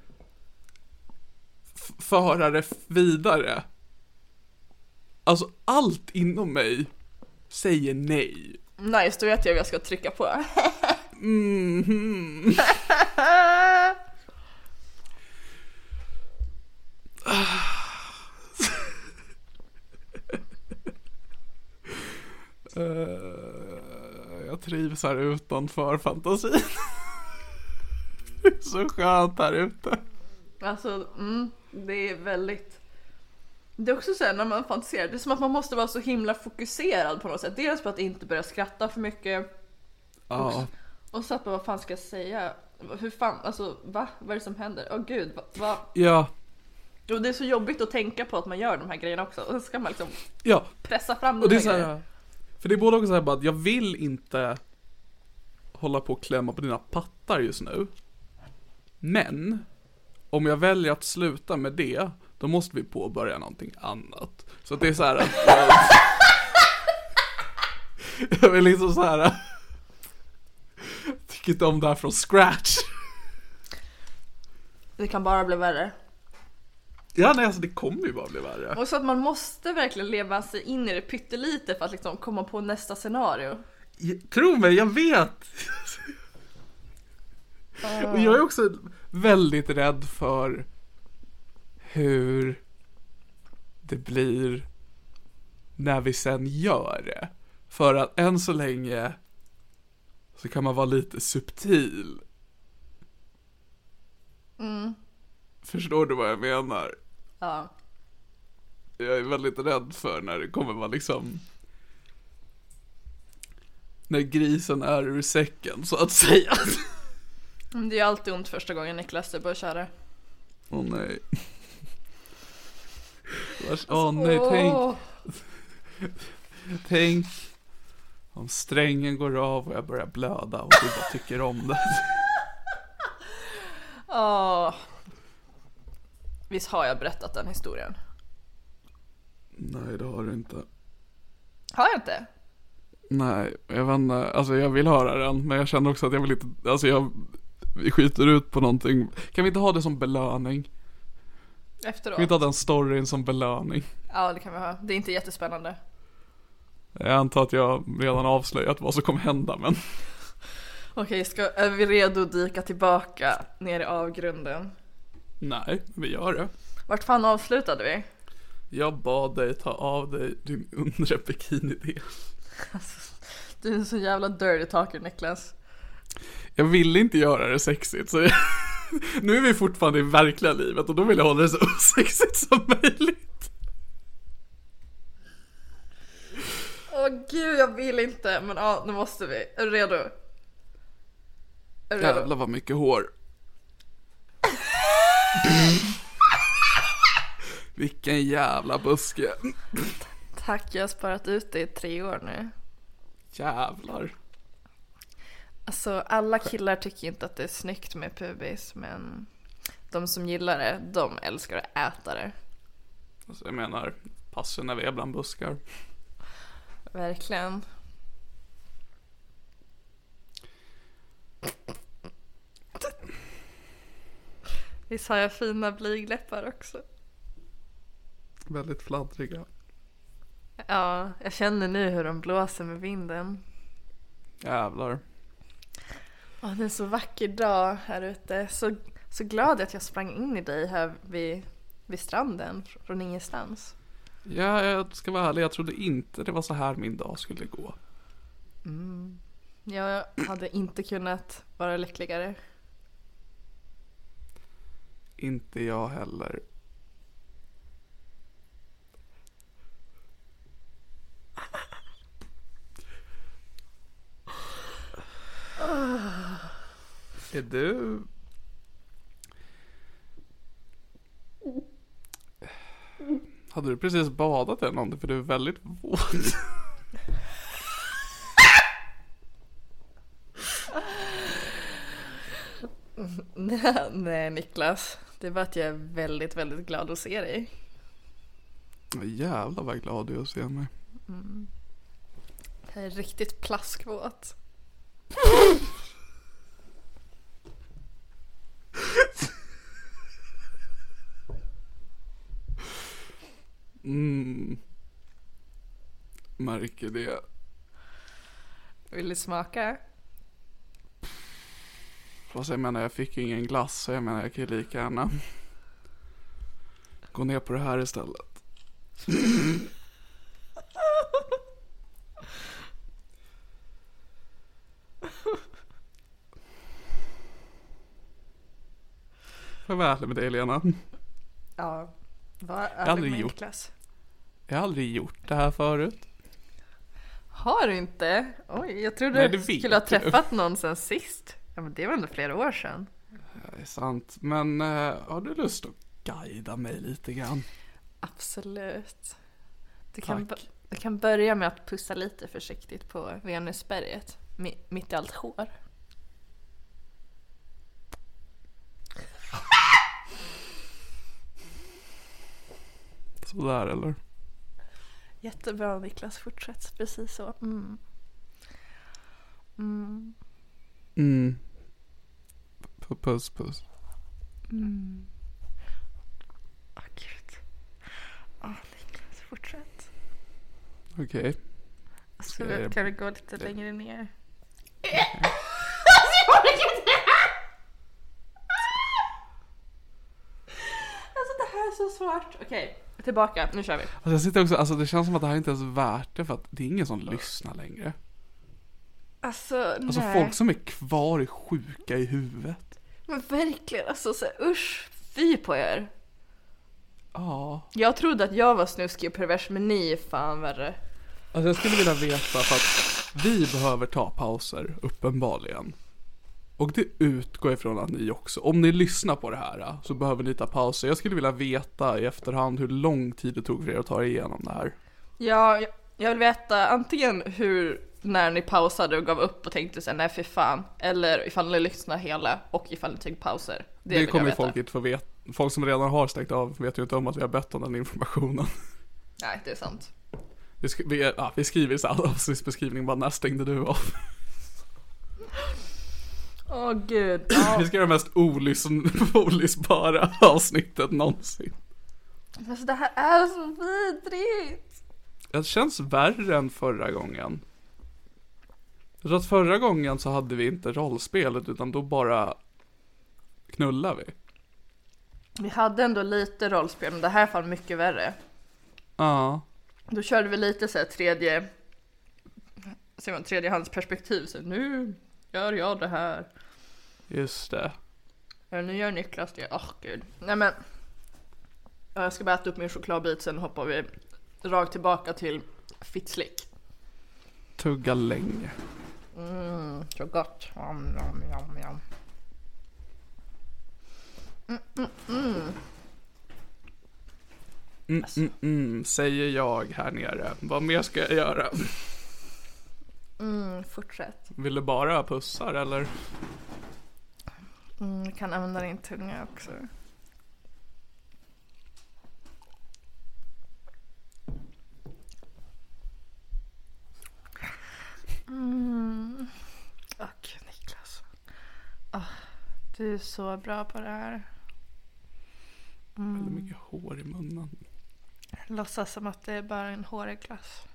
föra det vidare. Alltså allt inom mig säger nej. Nice, då vet jag vad jag ska trycka på. Mhm. Eh, jag trivs här utanför fantasin. Det är så skönt här ute. Alltså, mm, det är väldigt... Det är också så här när man fantiserar, det är som att man måste vara så himla fokuserad på något sätt. Dels på att inte börja skratta för mycket Ja, och så att vad fan ska jag säga? Hur fan, alltså va? Vad är det som händer? Åh gud, va? va? ja, Och det är så jobbigt att tänka på att man gör de här grejerna också. Och så ska man liksom ja. pressa fram Och de det är här så grejerna för det är både också såhär bara att jag vill inte hålla på och klämma på dina pattar just nu. Men, om jag väljer att sluta med det, då måste vi påbörja någonting annat. Så att det är så här att jag, jag vill liksom så här. jag tycker inte om det här från scratch. Det kan bara bli värre. Ja nej alltså det kommer ju bara bli värre. Och så att man måste verkligen leva sig in i det pyttelite för att liksom komma på nästa scenario. Tro mig, jag vet! Och jag är också väldigt rädd för hur det blir när vi sen gör det. För att än så länge så kan man vara lite subtil. Förstår du vad jag menar? Ja. Jag är väldigt rädd för när det kommer vara liksom när grisen är ur säcken så att säga. Det är alltid ont första gången Niklas du börjar köra. Åh nej. Vars- Åh nej, tänk, tänk om strängen går av och jag börjar blöda och du bara tycker om det. Åh. Visst har jag berättat den historien? Nej, det har du inte. Har jag inte? Nej, jag vet inte, alltså jag vill höra den, men jag känner också att jag vill inte, alltså jag, vi skiter ut på någonting. Kan vi inte ha det som belöning? Kan vi inte Efteråt? ha den storyn som belöning? Ja det kan vi ha. Det är inte jättespännande. Jag antar att jag redan avslöjat vad som kommer hända, men Okej, ska, är vi redo att dyka tillbaka ner i avgrunden? Nej, vi gör det. Vart fan avslutade vi? Jag bad dig ta av dig din undre bikinidel. Du är en så jävla dirty talker Niklas. Jag ville inte göra det sexigt så jag, nu är vi fortfarande i verkliga livet och då vill jag hålla det så osexigt som möjligt. Åh gud, jag vill inte. Men ja, nu måste vi. Är du redo? Är du redo? Jävlar vad mycket hår. Vilken jävla buske. Tack, jag har sparat ut det i tre år nu. Jävlar. Alltså alla killar tycker inte att det är snyggt med pubis men de som gillar det, de älskar att äta det. Alltså jag menar, passar när vi är bland buskar. Verkligen. Visst har jag fina blygläppar också? Väldigt fladdriga. Ja, jag känner nu hur de blåser med vinden. Jävlar. Åh, det är en så vacker dag här ute. Så, så glad att jag sprang in i dig här vid, vid stranden från ingenstans. Ja, jag ska vara ärlig, jag trodde inte det var så här min dag skulle gå. Jag hade inte kunnat vara lyckligare. Inte jag heller. Är du... Hade du precis badat eller någonting? För du är väldigt våt. Nej Niklas, det att jag är väldigt, väldigt glad att se dig. Jävlar vad glad du är att se mig. Jag är riktigt plaskvåt. Mm. Märker det. Vill du smaka? Fast jag menar jag fick ju ingen glass så jag menar jag kan ju lika gärna gå ner på det här istället. Får jag vara ärlig med dig Lena? Ja, var har ärlig aldrig med gjort. Niklas. Jag har aldrig gjort det här förut. Har du inte? Oj, jag trodde Nej, du skulle ha träffat någon sen sist. Ja men det var ändå flera år sedan. Det är sant. Men eh, har du lust att guida mig lite grann? Absolut. Du kan, Tack. du kan börja med att pussa lite försiktigt på Venusberget. Mi- mitt i allt hår. Sådär eller? Jättebra Niklas, fortsätt precis så. Mm. Mm. Mm. Puss puss. Åh gud. Åh Niklas, fortsätt. Okej. Absolut, kan du gå lite längre ner? Alltså det här är så svårt. Okej, tillbaka. Nu kör vi. Alltså jag sitter också, alltså det känns som att det här inte ens är värt det för att det är ingen som lyssnar längre. Alltså, Alltså nej. folk som är kvar är sjuka i huvudet. Men verkligen, alltså så, usch, fy på er. Ja. Jag trodde att jag var snuskig och pervers, men ni är fan värre. Alltså jag skulle vilja veta för att vi behöver ta pauser, uppenbarligen. Och det utgår ifrån att ni också, om ni lyssnar på det här så behöver ni ta pauser. Jag skulle vilja veta i efterhand hur lång tid det tog för er att ta er igenom det här. Ja, jag vill veta antingen hur, när ni pausade och gav upp och tänkte sen nej för fan. Eller ifall ni lyssnade hela och ifall ni tog pauser. Det, Det, kommer ju folk inte få veta. Folk som redan har stängt av vet ju inte om att vi har bett om den informationen. Nej, det är sant. Vi, sk- vi, ja, vi skriver i avsnittsbeskrivning bara när stängde du av? Åh gud. Ja. Vi ska göra det mest olysn- olyssbara avsnittet någonsin. Alltså det här är så vidrigt. Det känns värre än förra gången. Jag tror att förra gången så hade vi inte rollspelet utan då bara knullar vi. Vi hade ändå lite rollspel, men det här är fan mycket värre. Ja. Då körde vi lite så här tredje, ser man, tredjehandsperspektiv. Så nu gör jag det här. Just det. Ja, nu gör Niklas det. Åh gud. Nej men. Ja, Jag ska bara äta upp min chokladbit sen hoppar vi rakt tillbaka till Fitzlick. Tugga länge. Mm, så gott. Yum, yum, yum, yum. Mm, mm, mm, säger jag här nere. Vad mer ska jag göra? Mm, fortsätt. Vill du bara ha pussar eller? Mm, kan använda din tunga också. Mm. Och Niklas. Åh, du är så bra på det här. Väldigt mycket hår i munnen. Låtsas som att det är bara en hårig glass.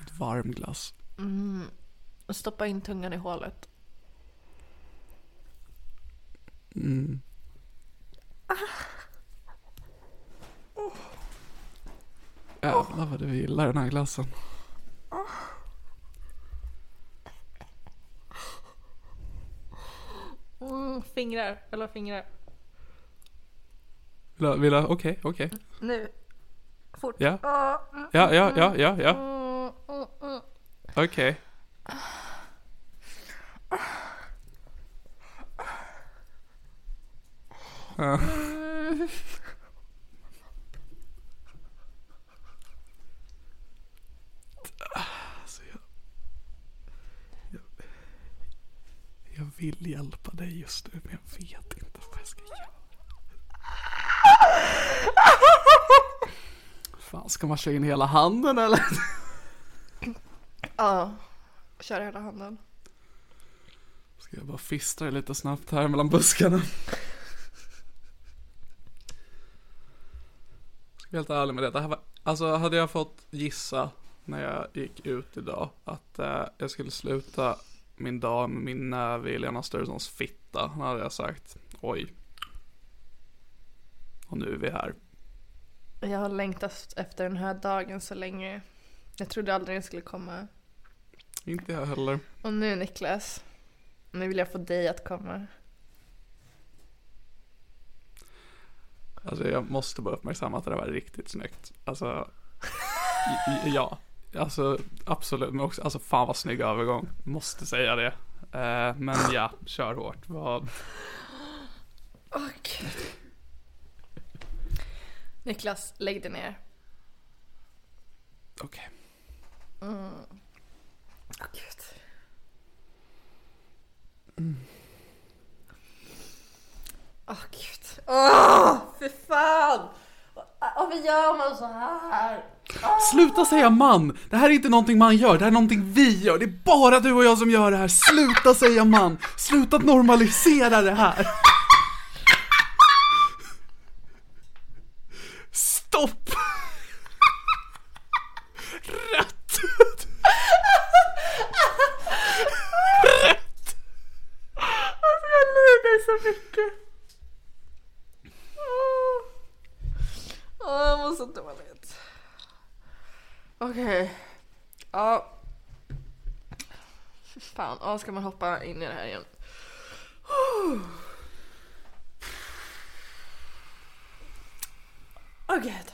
Lite varm glass. Och Stoppa in tungan i hålet. Mm. Jävlar vad du gillar den här glassen. Mm, fingrar, eller fingrar. Vill du, vill du, okej, okej. Nu. Fort. Ja. Ja, mm, Ja, ja, ja, ja, ja. mm, mm, mm. Okej. Ja. Alltså, jag, jag, jag vill hjälpa dig just nu men jag vet inte vad jag ska göra. Fan, ska man köra in hela handen eller? Ja, kör hela handen. Ska jag bara fistra lite snabbt här mellan buskarna? Ska vara helt ärlig med det. det här var, alltså hade jag fått gissa när jag gick ut idag att eh, jag skulle sluta min dag med min näve i Lena Sturessons fitta. Hade jag sagt oj. Och nu är vi här. Jag har längtat efter den här dagen så länge. Jag trodde aldrig den skulle komma. Inte jag heller. Och nu Niklas, nu vill jag få dig att komma. Alltså jag måste bara uppmärksamma att det där var riktigt snyggt. Alltså, ja. Alltså absolut, men också, alltså fan vad snygg övergång. Måste säga det. Eh, men ja, kör hårt. Vad, gud. Niklas, lägg dig ner. okej. Mm. Åh gud. Åh gud. Åh, för fan! Varför gör man så här? Sluta säga man! Det här är inte någonting man gör, det här är någonting vi gör. Det är bara du och jag som gör det här. Sluta säga man! Sluta normalisera det här! Stopp! Rätt! Rätt! Alltså jag lider så mycket. Åh, jag mår så dåligt. Okej. Ja. Fy Fan, ja, ska man hoppa in i det här igen? Åh gud.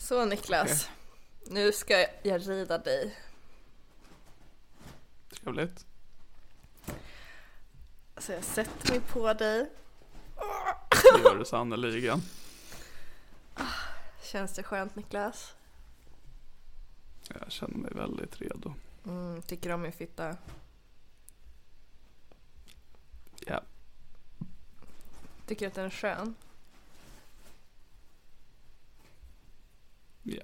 Så Niklas. Nu ska jag rida dig. Trevligt. Så jag sätter mig på dig. Det gör du sannerligen. Känns det skönt Niklas? Jag känner mig väldigt redo. Mm, tycker du om min fitta? Ja. Tycker du att den är skön? Ja.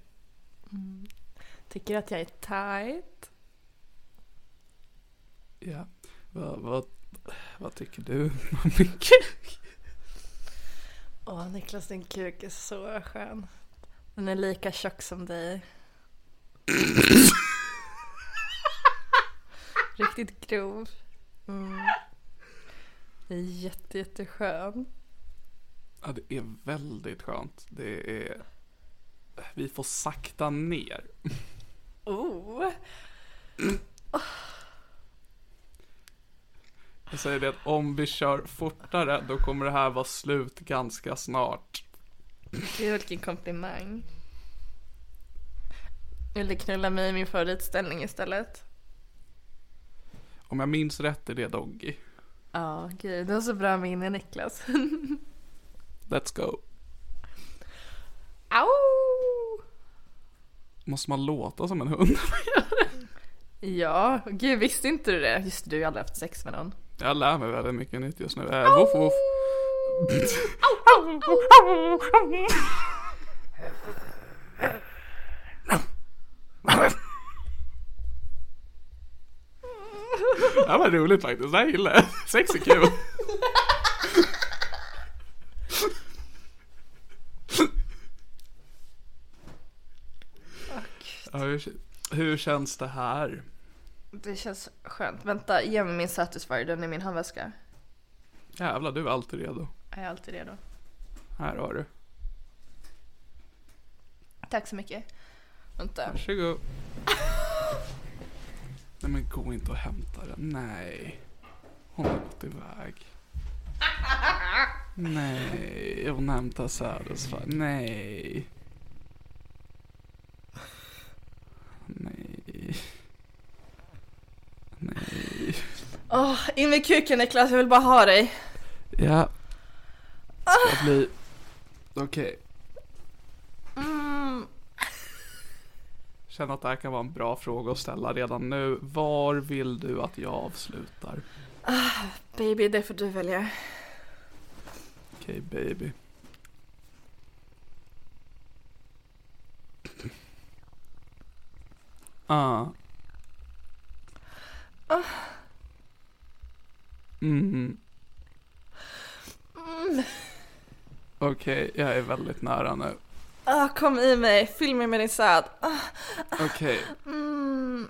Mm. Tycker du att jag är tight? Ja. Vad, vad, vad tycker du om min kuk? Åh Niklas din kuk är så skön. Den är lika tjock som dig. Riktigt grov. Mm. Det är jätte, jätteskön. Ja, det är väldigt skönt. Det är... Vi får sakta ner. Oh. Jag säger det att om vi kör fortare då kommer det här vara slut ganska snart. Gud vilken komplimang. Vill du knulla mig i min favoritställning istället? Om jag minns rätt är det Doggy. Ja, gud, du har så bra minne Niklas. Let's go. Au! Måste man låta som en hund? Ja, gud visste inte du det? Just du har aldrig haft sex med någon. Jag lär mig väldigt mycket nytt just nu. Eh, woof woof. Det här var roligt faktiskt. Det här gillar jag. Sex är kul. Ja, hur, hur känns det här? Det känns skönt. Vänta, ge mig min Satisfyer, den är i min handväska. Jävlar, du är alltid redo. Jag är alltid redo. Här har du. Tack så mycket. Vänta. Varsågod. Nej men gå inte och hämta den. Nej. Hon har gått iväg. Nej, hon hämtar Satisfy. Nej. Nej. Nej. Åh, in med kuken Niklas, jag vill bara ha dig. Ja, Ska bli... Okej. Mm. Känner att det här kan vara en bra fråga att ställa redan nu. Var vill du att jag avslutar? Baby, det får du välja. Okej baby. Ah. Mm. Okej, jag är väldigt nära nu. Ah, kom i mig, fyll mig med din säd. Ah, Okej, mm.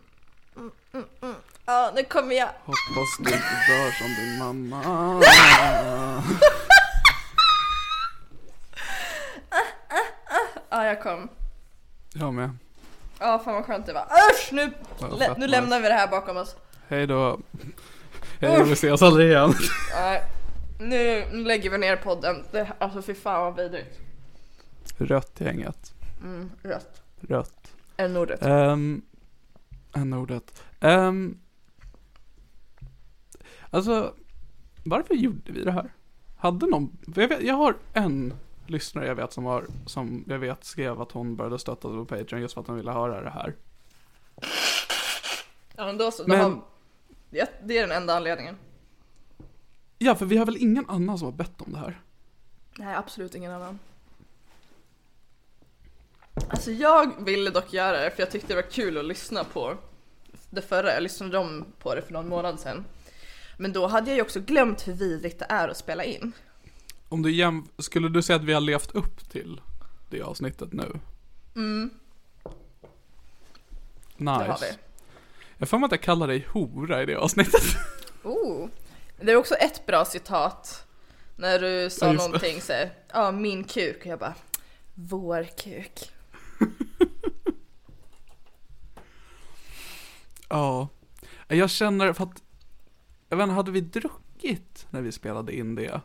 Mm, mm, mm. Ja, nu kommer jag. hoppas du inte dör som din mamma. Ja, jag kom. Jag med. Ja, fan vad skönt det var. Usch, nu, lä- nu lämnar vi det här bakom oss. Hej då. Hej då, vi ses aldrig igen. Nej, nu, nu lägger vi ner podden. Det, alltså fy fan vad vidrigt. Rött gänget. Mm, rött. Rött. N-ordet. Um, N-ordet. Um, alltså, varför gjorde vi det här? Hade någon, jag, vet, jag har en lyssnare jag vet som har, som jag vet skrev att hon började stötta på Patreon just för att hon ville höra det här. Ja, men då så. Men- har, det är den enda anledningen. Ja, för vi har väl ingen annan som har bett om det här? Nej, absolut ingen annan. Alltså jag ville dock göra det för jag tyckte det var kul att lyssna på det förra. Jag lyssnade om på det för någon månad sedan. Men då hade jag ju också glömt hur vidrigt det är att spela in. Om du jäm, skulle du säga att vi har levt upp till det avsnittet nu? Mm, Nice. det har vi. Jag får mig att jag kallar dig hora i det avsnittet. Oh. Det är också ett bra citat. När du sa Ja, någonting såhär, ja min kuk. Och jag bara, vår kuk. Ja. Jag känner för att, jag vet inte, hade vi druckit när vi spelade in det? Ja,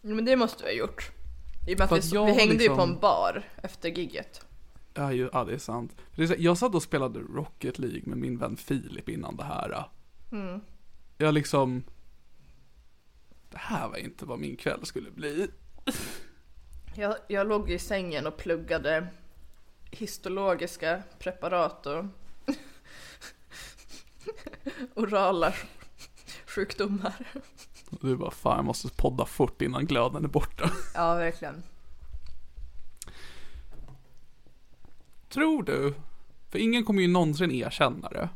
Men det måste vi ha gjort. I och med För att vi, vi hängde ju liksom- på en bar efter gigget. Ja, ju, ja det är sant. Jag satt och spelade Rocket League med min vän Filip innan det här. Mm. Jag liksom, det här var inte vad min kväll skulle bli. Jag, jag låg i sängen och pluggade histologiska preparat och orala sjukdomar. Du bara, fan jag måste podda fort innan glöden är borta. Ja, verkligen. Tror du, för ingen kommer ju någonsin erkänna det.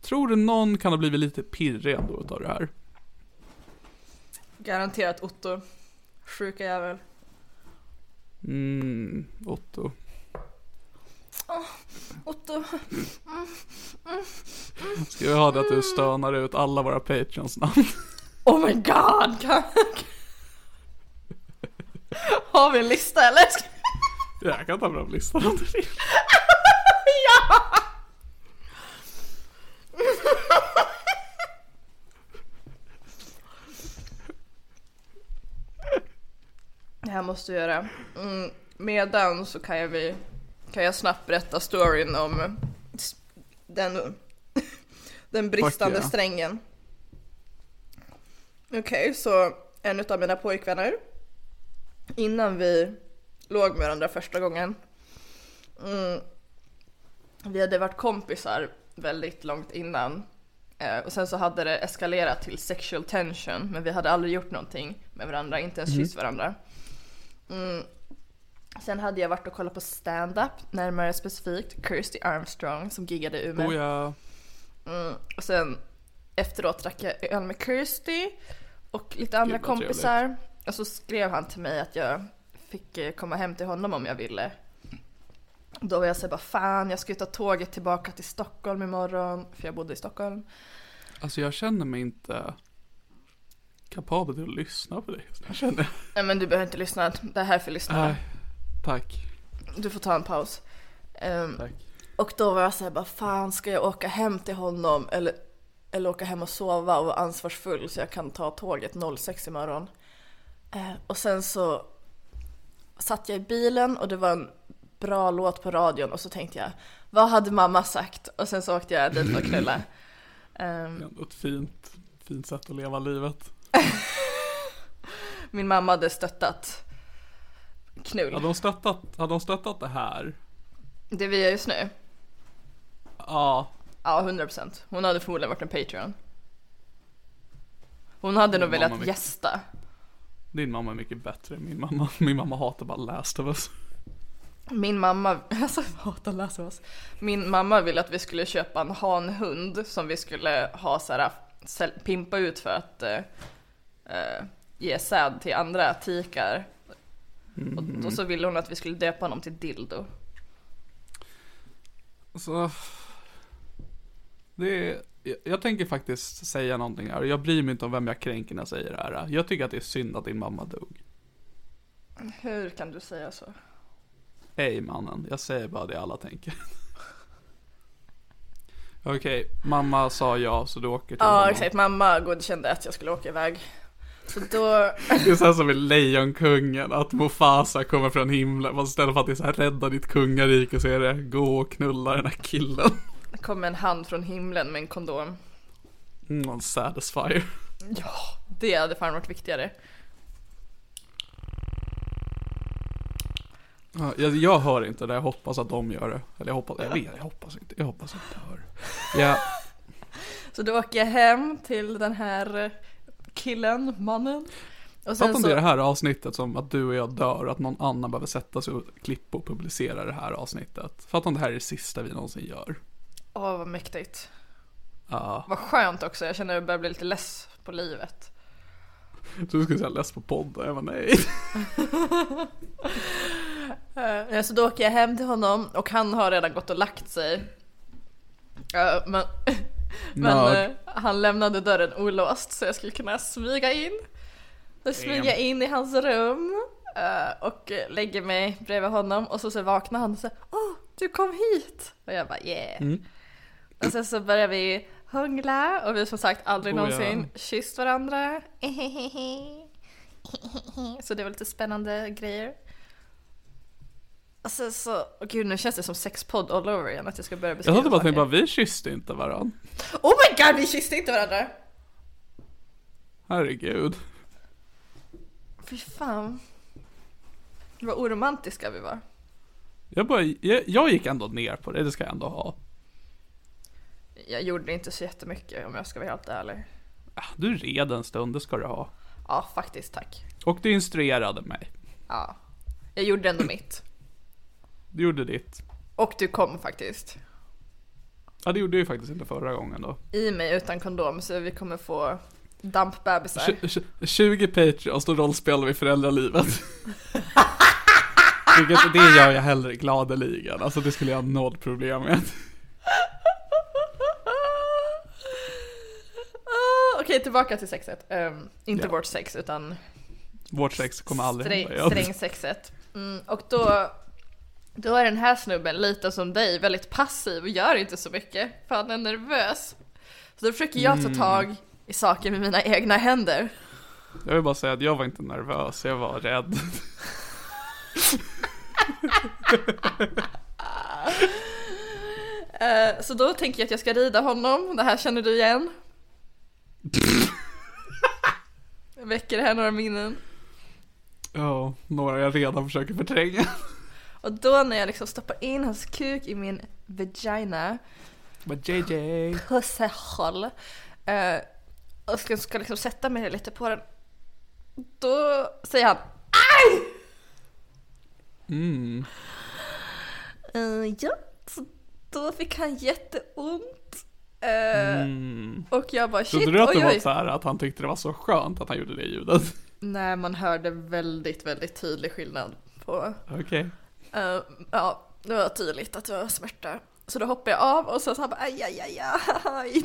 Tror du någon kan ha blivit lite pirrig ändå utav det här? Garanterat Otto. Sjuka jävel. Mm, Otto. Otto. Ska vi ha det att du stönar ut alla våra patreons namn? Oh my god! Kan... Har vi en lista eller? Jag kan ta fram listan om du vill. ja! Det här måste göra. Mm, medan så kan jag, vi, kan jag snabbt berätta storyn om s- den, den bristande Fuck strängen. Okej, så en av mina pojkvänner innan vi låg med varandra första gången. Mm, vi hade varit kompisar väldigt långt innan. Eh, och sen så hade det eskalerat till sexual tension men vi hade aldrig gjort någonting med varandra, inte ens kysst varandra. Mm. Sen hade jag varit och kollat på stand-up, närmare specifikt Kirsty Armstrong som giggade i Umeå. Oh ja. Mm, och sen efteråt drack jag öl med Kirsty och lite andra kompisar. Och så skrev han till mig att jag fick eh, komma hem till honom om jag ville. Då var jag såhär bara fan jag ska ju ta tåget tillbaka till Stockholm imorgon, för jag bodde i Stockholm. Alltså jag känner mig inte kapabel till att lyssna på dig. Jag känner, Nej men du behöver inte lyssna, det här är för lyssnarna. nej, tack, Du får ta en paus. Ehm, tack. Och då var jag såhär bara fan ska jag åka hem till honom eller, eller åka hem och sova och vara ansvarsfull så jag kan ta tåget 06 imorgon. Eh, och sen så satt jag i bilen och det var en bra låt på radion och så tänkte jag vad hade mamma sagt? Och sen så åkte jag dit och knullade. Är ändå ett fint, fint sätt att leva livet. Min mamma hade stöttat knull. Hade de stöttat, hade de stöttat det här? Det vi gör just nu? Ja. Ja, 100%. Hon hade förmodligen varit en Patreon. Hon hade nog Min velat mamma- gästa. Din mamma är mycket bättre än min mamma. Min mamma hatar bara Last of Us. Min mamma, alltså hatar läsa oss. Min mamma ville att vi skulle köpa en hanhund som vi skulle ha så här, säl- pimpa ut för att eh, ge säd till andra tikar. Och då så ville hon att vi skulle döpa honom till Dildo. Så det är, jag- jag tänker faktiskt säga någonting här. Jag bryr mig inte om vem jag kränker när jag säger det här. Jag tycker att det är synd att din mamma dog. Hur kan du säga så? Hej mannen, jag säger bara det alla tänker. Okej, mamma sa ja så du åker till Ja honom. exakt, mamma godkände att jag skulle åka iväg. Så då, Det är så här som i Lejonkungen, att Mufasa kommer från himlen. Fast istället för att det är så här rädda ditt kungarike så är det gå och knulla den här killen. kom en hand från himlen med en kondom. Mm, en satisfier. Ja, det hade fan varit viktigare. Ja, jag, jag hör inte det, jag hoppas att de gör det. Eller jag hoppas, jag vet, jag hoppas inte, jag hoppas inte jag hör. Ja, Så då åker jag hem till den här killen, mannen. Och Fattar om så, det är det här avsnittet som att du och jag dör och att någon annan behöver sätta sig och klippa och publicera det här avsnittet. Fattar om det här är det sista vi någonsin gör. Åh vad mäktigt. Ja, Vad skönt också, jag känner att jag börjar bli lite less på livet. du skulle säga less på podden, jag bara nej. Uh, så då åker jag hem till honom och han har redan gått och lagt sig. Eh, men men Nörd. eh, han lämnade dörren olåst så jag skulle kunna smyga in. Så smyger jag in i hans rum eh, och lägger mig bredvid honom och så, så vaknar han och säger Åh, du kom hit! Och jag bara yeah. Mm. Och sen så börjar vi hångla och vi har som sagt aldrig Oh, ja. någonsin kysst varandra. Så det var lite spännande grejer. Sen så, åh gud nu känns det som sexpodd all over igen att jag ska börja Jag beskriva hade bara saker. tänkt bara, vi kysste inte varandra. Oh my god, vi kysste inte varandra! Herregud. Fy fan. Vad oromantiska vi var. Jag, bara, jag, jag gick ändå ner på det, det ska jag ändå ha. Jag gjorde inte så jättemycket om jag ska vara helt ärlig. Ah, Du red en stund, det ska du ha. Ja, faktiskt tack. Och du instruerade mig. Ja. Jag gjorde ändå mitt. Du gjorde ditt. Och du kom faktiskt. Ja, det gjorde jag ju faktiskt inte förra gången då. I mig utan kondom så vi kommer få dampbebisar. Tj- tj- 20 Patreons, då rollspelar vi föräldralivet. Vilket, det gör jag hellre gladeligen, alltså det skulle jag ha noll problem med. Okej, tillbaka till sexet. Ehm, inte Ja. vårt sex utan Vårt sex kommer aldrig sträng, hända strängsexet. Mm, och då, då är den här snubben lite som dig, väldigt passiv och gör inte så mycket för han är nervös. Så då försöker jag Mm. ta tag i saker med mina egna händer. Jag vill bara säga att jag var inte nervös, jag var rädd. Eh, så då tänker jag att jag ska rida honom, det här känner du igen? Väcker det här några minnen? Ja, några jag redan försöker förtränga. Och då när jag liksom stoppar in hans kuk i min vagina Men JJ. pusshåll eh, och ska, ska liksom sätta mig lite på den. Då säger han AJ! Mm. Eh, ja, så då fick han jätteont. Eh, Mm. Och jag bara shit, Trodde du att det oj var så här att han tyckte det var så skönt att han gjorde det ljudet? Nej, man hörde väldigt, väldigt tydlig skillnad på Okej. Eh, ja, det var tydligt att det var smärta. Så då hoppade jag av och så sa han bara aj, aj, aj, aj.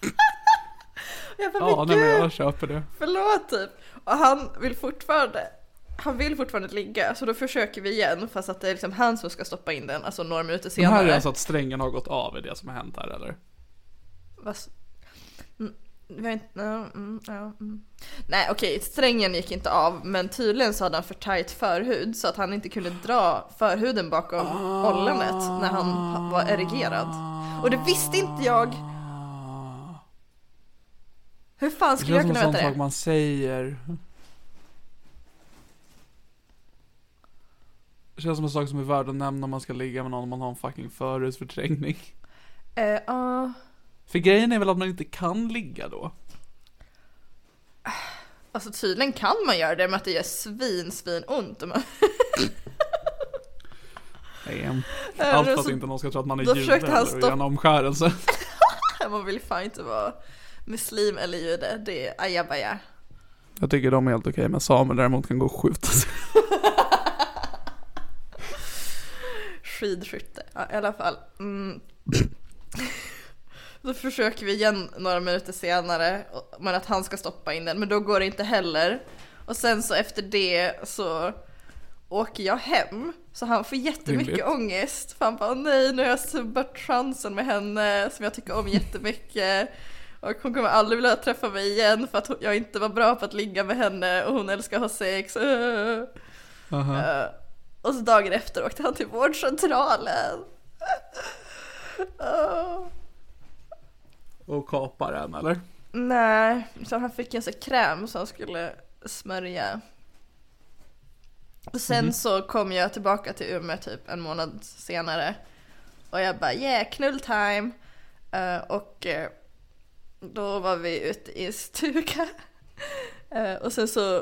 Jag bara, Ja, men gud, jag köper det. förlåt typ. Och han vill fortfarande, han vill fortfarande ligga, så då försöker vi igen fast att det är liksom han som ska stoppa in den, alltså några minuter Det här senare. är alltså att strängen har gått av i det som har hänt här eller? Vad vi inte, ja, mm, ja, mm. Nej okej, strängen gick inte av men tydligen så hade han för tajt förhud så att han inte kunde dra förhuden bakom oh. ollonet när han var erigerad. Och det visste inte jag! Hur fan skulle jag kunna veta det? Det känns som man säger. Det känns som en sak som är värd att nämna om man ska ligga med någon om man har en fucking förhudsförträngning. Eh, ja. Uh, uh. För grejen är väl att man inte kan ligga då? Alltså tydligen kan man göra det med att det gör svin, svin ont. man- Damn. Allt för att inte någon ska tro att man är jude eller göra en omskärelse. Man vill fan inte vara muslim eller jude. Det är ajabaja. Jag tycker de är helt okej, men Samuel däremot kan gå och skjuta sig. Skidskytte. Ja, i alla fall. Mm. Då försöker vi igen några minuter senare, men att han ska stoppa in den, men då går det inte heller. Och sen så efter det så åker jag hem, så han får jättemycket Rimligt. ångest. För han bara, "Åh nej nu har jag subbat chansen med henne som jag tycker om jättemycket. Och hon kommer aldrig vilja träffa mig igen för att jag inte var bra på att ligga med henne och hon älskar att ha sex. Aha. Eh, och så dagen efter åkte han till vårdcentralen. Uh, Och kapar en eller? nej, så han fick en sån kräm som han skulle smörja. Och sen så kom jag tillbaka till Umeå typ en månad senare. Och jag bara yeah, knulltime. Uh, och eh, då var vi ute i en stuga. Eh, och sen så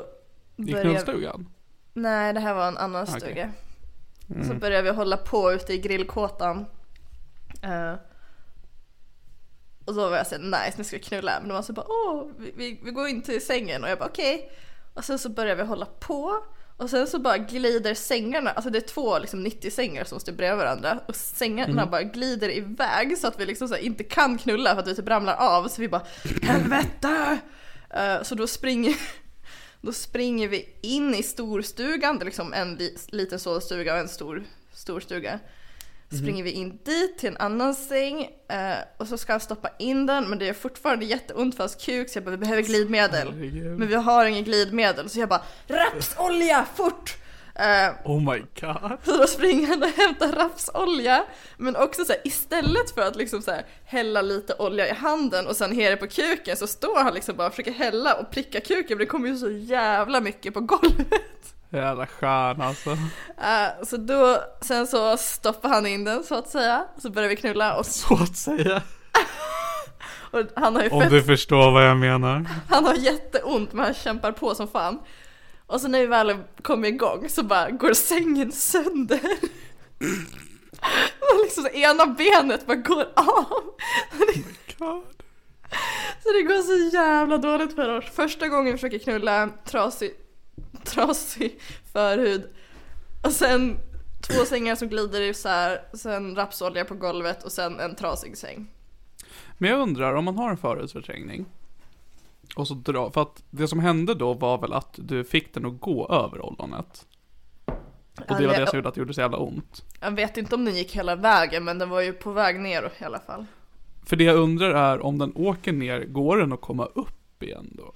I började- knullstugan? Nej, det här var en annan Okej. stuga. Mm. Så började vi hålla på ute i grillkåtan. Och då var jag såhär nice, nu ska vi knulla. Men de var så bara åh, vi, vi, vi går in till sängen och jag bara okej. Och sen så börjar vi hålla på. Och sen så bara glider sängarna, alltså det är två liksom 90 sängar som står bredvid varandra. Och sängarna bara glider iväg så att vi liksom inte kan knulla för att vi typ ramlar av. Så vi bara helvete! Eh, så då springer då springer vi in i storstugan, det är liksom en li, liten sovstuga och en stor storstuga. Springer vi in dit till en annan säng eh, och så ska han stoppa in den men det är fortfarande jätteont för hans kuk så jag bara vi behöver glidmedel. Herregud. Men vi har ingen glidmedel så jag bara rapsolja fort! Eh, Oh my god. så då springer han och hämtar rapsolja. Men också så här, istället för att liksom så här, hälla lite olja i handen och sen det på kuken så står han liksom bara och försöker hälla och pricka kuken för det kommer ju så jävla mycket på golvet. Jävla stjärna alltså. Eh, så då, sen så stoppar han in den så att säga. Så börjar vi knulla och, Så att säga. och han har ju Om fett, du förstår vad jag menar. han har jätteont men han kämpar på som fan. Och så när vi väl kommer igång så bara går sängen sönder. Och liksom ena benet bara går av. God. Så det går så jävla dåligt för oss. Första gången vi försöker knulla trasig, trasig förhud. Och sen två sängar som glider isär, sen rapsolja på golvet och sen en trasig säng. Men jag undrar om man har en förhetsförträngning. Och så dra, för att det som hände då var väl att du fick den att gå över ollonet. Och det var det som gjorde att det gjorde så jävla ont. Jag vet inte om den gick hela vägen men den var ju på väg ner i alla fall. För det jag undrar är om den åker ner, går den att komma upp igen då?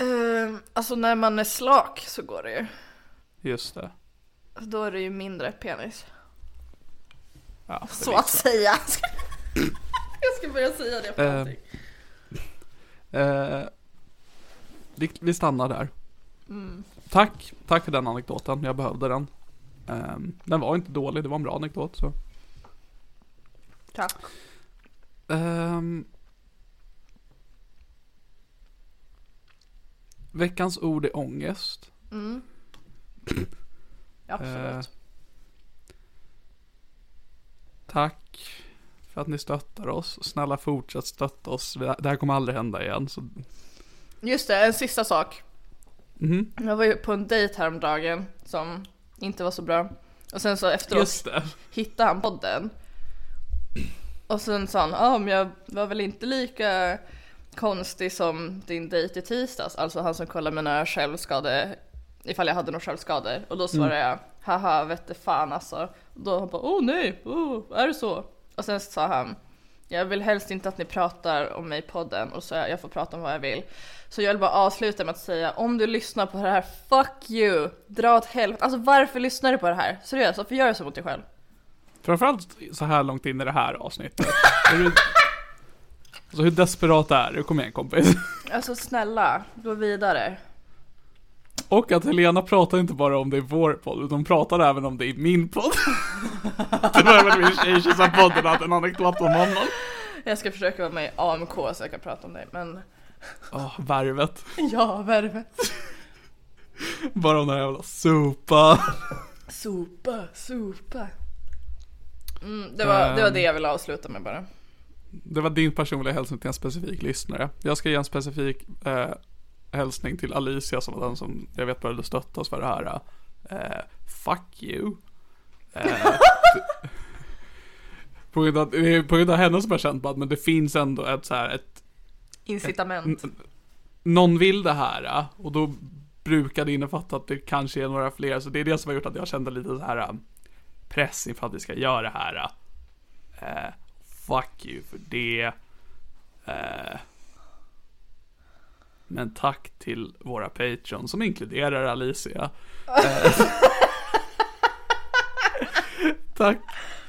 Uh, alltså när man är slak så går det ju. Just det. Då är det ju mindre penis. Ja, Så att säga. Jag ska börja säga det på Eh, allting. Eh, vi, vi stannar där. Mm. Tack, tack för den anekdoten. Jag behövde den. Eh, den var inte dålig, det var en bra anekdot. Så. Tack. Ehm. Veckans ord är ångest. Mm. Absolut. Eh, tack för att ni stöttar oss. Snälla fortsätt stötta oss. Det här kommer aldrig hända igen. Så, Just det, en sista sak. Mhm. Jag var ju på en dejt häromdagen som inte var så bra. Och sen så efteråt hittade han podden. Och sen sa han, ja men jag var väl inte lika konstig som din dejt i tisdags. Alltså han som kollade mina självskade, ifall jag hade några självskador. Och då svarade jag, haha vet fan alltså. Och då han bara, åh nej, oh, är det så? Och sen sa han, jag vill helst inte att ni pratar om mig i podden och så jag får prata om vad jag vill. Så jag vill bara avsluta med att säga, om du lyssnar på det här, fuck you! Dra åt helvete. Alltså varför lyssnar du på det här? Seriöst, varför gör du så mot dig själv? Framförallt så här långt in i det här avsnittet. Alltså hur desperat är du? Kom igen kompis. Alltså snälla, gå vidare. Och att Helena pratar inte bara om det i vår podd, utan hon pratar även om det i min podd. det var väl min Tjejtjejsan-podden hade en anekdot om honom. Jag ska försöka vara med i AMK så jag kan prata om dig, men Åh, värvet. ja, värvet. Bara om den här jävla sopa. Sopa, sopa. Mm, det, var, det var det jag ville avsluta med bara. Det var din personliga hälsning till en specifik lyssnare. Jag ska ge en specifik eh, hälsning till Alicia som var den som jag vet började stötta oss för det här. Eh, fuck you. Eh, på, grund av, på grund av henne som jag känt på att men det finns ändå ett så här, ett Incitament. N- någon vill det här och då brukar det innefatta att det kanske är några fler. Så det är det som har gjort att jag kände lite så här äh, press inför att vi ska göra det här. Fuck you för det. Uh, men tack till våra Patreon som inkluderar Alicia. Eh, tack.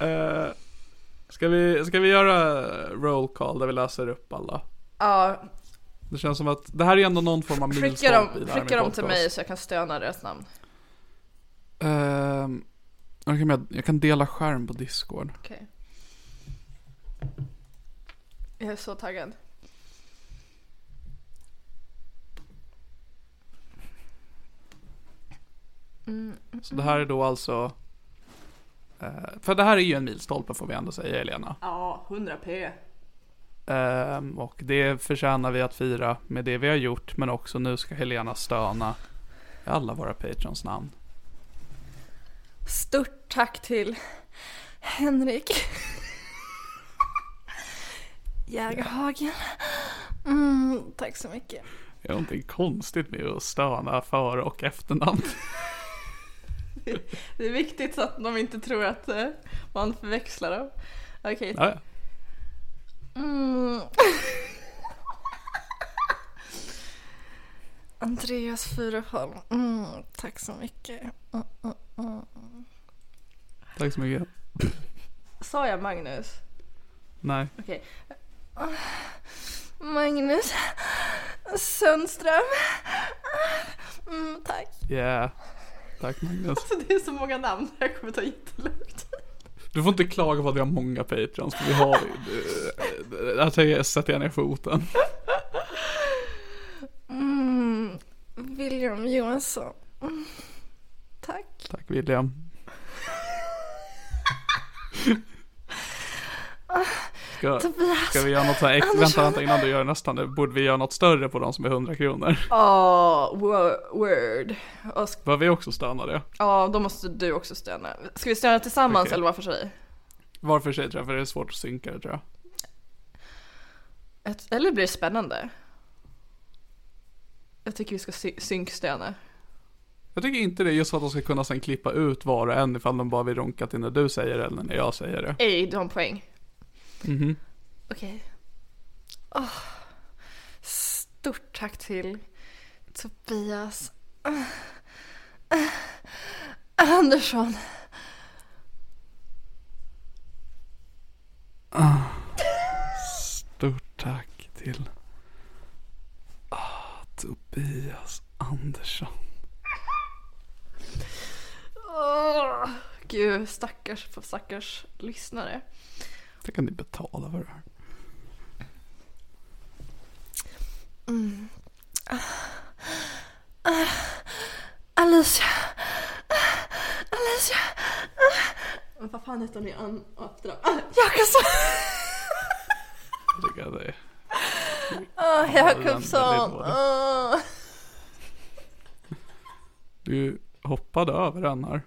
Uh, ska, vi, ska vi göra roll call där vi läser upp alla? Ja, Det känns som att det här är ändå någon form av milstolpe dem, i det här skicka dem till mig så jag kan stöna deras namn. Ehm, okej, men jag, jag kan dela skärm på Discord. Okej. Jag är så taggad. Så det här är då alltså... eh, för det här är ju en milstolpe får vi ändå säga, Elena. Ja, 100 p. Ehm, och det förtjänar vi att fira med det vi har gjort, men också nu ska Helena stöna i alla våra patrons namn. Stort tack till Henrik Jägerhagen. Mm, tack så mycket. Det är någonting konstigt med att stöna före och efternamn. Det är viktigt så att de inte tror att eh, man förväxlar dem. Okej. Ja. Mm. Andreas Furuholm. Mm, tack så mycket. Mm, mm, mm. Tack så mycket. Sa jag Magnus? Nej. Okej. Magnus Sundström. Mm, tack. Yeah. Tack Magnus. Alltså det är så många namn, jag kommer ta jättelugnt. Du får inte klaga på att vi har många patrons, för vi har ju... Där tänker jag- sätter jag ner foten. Mm, William Johansson. Mm, tack. Tack William. Ska, ska vi göra något så här ex- Vänta, vänta innan du gör nästa nu. Borde vi göra något större på de som är 100 kronor? Åh, wo- word. Bör vi också stöna det? Ja, då måste du också stöna. Ska vi stöna tillsammans Okej. eller var för sig? Var för sig tror jag, för det är svårt att synka det tror jag. Ett, eller blir det spännande? Jag tycker vi ska sy- synkstöna. Jag tycker inte det, just för att de ska kunna sen klippa ut var och en ifall de bara vill ronka till när du säger det eller när jag säger det. Ej, du har en poäng. Mhm. Okej. Åh, stort tack till Tobias Andersson. Stort tack till ah, Tobias Andersson. Åh, gud, stackars, stackars lyssnare. Det kan ni betala för det här. Alicia. Alicia. Men vad fan heter hon i an- andra? Jakobsson. Jag tycker att det är... Ja, Jakobsson. Du hoppade över den här.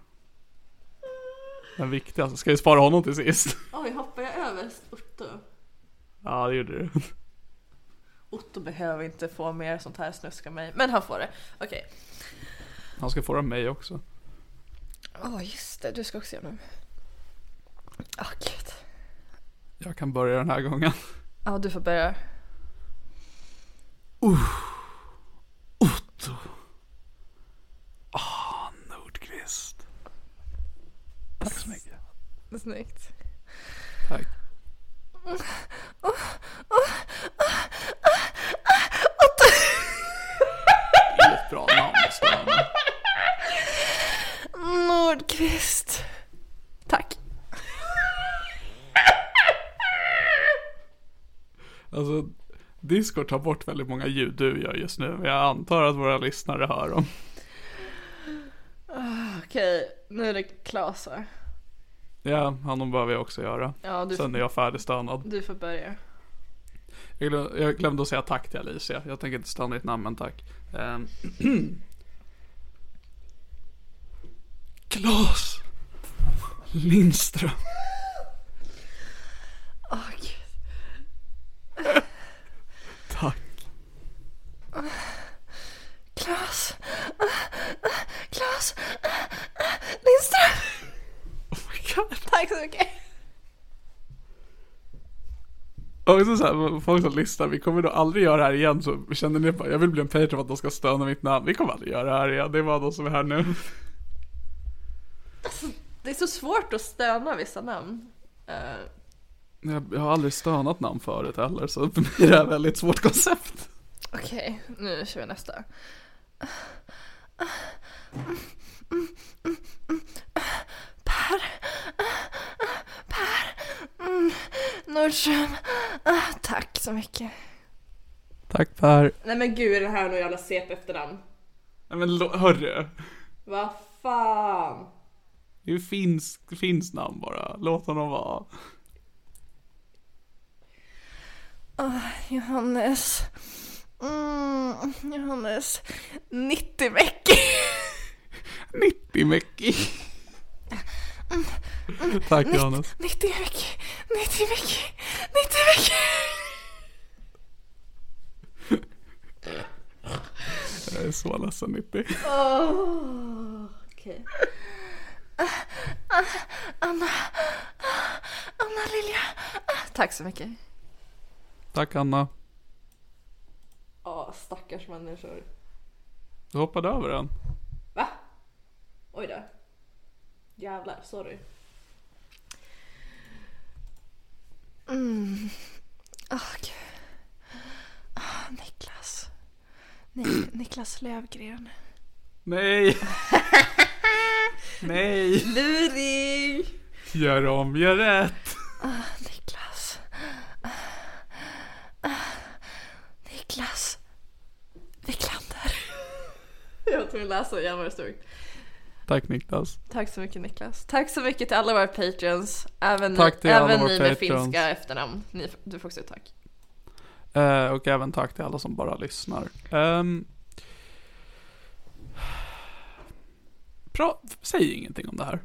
Den viktigaste. Ska vi spara honom till sist? Oj, hoppar jag över Otto? Ja, det gjorde du. Otto behöver inte få mer sånt här snusk av mig, men han får det. Okej. Han ska få det av mig också. Åh, just det. Du ska också göra nu. Åh, gud. Jag kan börja den här gången. Ja, du får börja. Otto. Ah, Nordqvist. Tack så mycket. Snyggt. Tack. Inget bra namn, Stöna. Lundqvist. Tack. Alltså, Discord tar bort väldigt många ljud du gör just nu. Men jag antar att våra lyssnare hör dem. Okej, nu är det Klas? Ja, honom behöver jag också göra. Ja, du, Sen är jag färdigstönad. du får börja. Jag glömde, jag glömde att säga tack till Alicia. Jag tänker inte stanna ditt namn, men tack. Um. Klas Lindström. Åh gud. Tack. Klas. Klas. Lindström. Oh my god. Tack så mycket. Och så så här, folk som lyssnar, vi kommer nog aldrig göra det här igen så känner ni bara, jag vill bli en Patreon för att de ska stöna mitt namn. Vi kommer aldrig göra det här igen, det är bara de som är här nu. Det är så svårt att stöna vissa namn. Eh, Jag, jag har aldrig stönat namn förut heller, så för mig är det här ett väldigt svårt koncept. Okej, nu kör vi nästa. Per. Per. Mm, Nordström. Ah, Tack så mycket. Tack Per. Nej men gud är det här något jävla CP efternamn? Nej men hörru. Vad fan? Det är ju finsk, finsk namn bara, låt honom vara. Johannes. Mm, Johannes. 90 veckor. 90 Mäcki. Tack Johannes. 90 veckor. 90 veckor. 90 veckor. Jag är så ledsen 90. Åh, Okej. Ah, ah, Anna. Anna Lilja. Ah, Tack så mycket. Tack Anna. Ja, stackars människor. Du hoppade över den. Va? Oj då. Jävlar, sorry. Mm. Åh gud. Ah, Niklas. Ni- Niklas Lövgren. Nej. Nej. Luring! Gör om, gör rätt. Niklas. Ah, Niklas. Wiklander. Jag var tvungen att läsa igen vad det stod. Tack Niklas. Tack så mycket Niklas. Tack så mycket till alla våra patreons. Även, Tack till även ni med patrons. finska efternamn. Ni, du får också ett tack. Eh, och även tack till alla som bara lyssnar. Um, bra, säg ingenting om det här.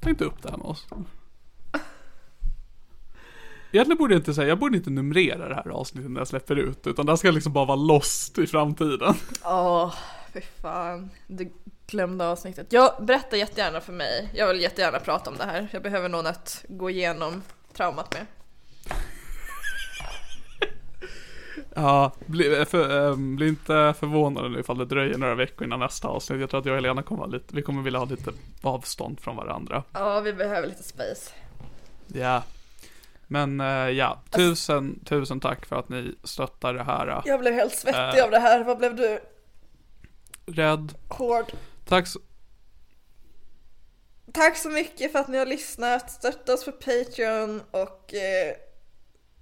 Ta inte upp det här med oss. Egentligen borde jag inte säga, jag borde inte numrera det här avsnittet när jag släpper ut. Utan det här ska liksom bara vara lost i framtiden. Åh, fy fan. Du glömde avsnittet. Jag berätta jättegärna för mig. Jag vill jättegärna prata om det här. Jag behöver någon att gå igenom traumat med. Ja, bli, för, ehm, bli inte förvånade nu ifall det dröjer några veckor innan nästa avsnitt. Jag tror att jag och Helena kommer lite, vi kommer vilja ha lite avstånd från varandra. Ja, vi behöver lite space. Ja. Men eh, ja, tusen, tusen tack för att ni stöttar det här. Jag blev helt svettig Äh. av det här. Vad blev du? Rädd. Hård. Tack så, Tack så mycket för att ni har lyssnat. Stötta oss på Patreon och eh,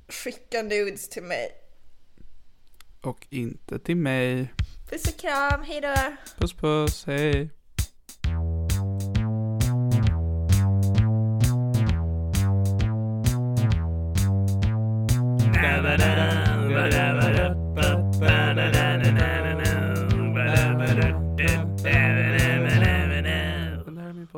skicka nudes till mig. och inte till mig. Puss och kram, hejdå! Puss puss, hej.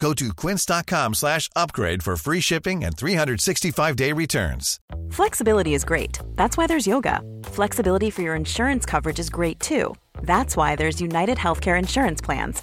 Go to quince.com slash upgrade for free shipping and 365-day returns. Flexibility is great. That's why there's yoga. Flexibility for your insurance coverage is great too. That's why there's United Healthcare Insurance Plans.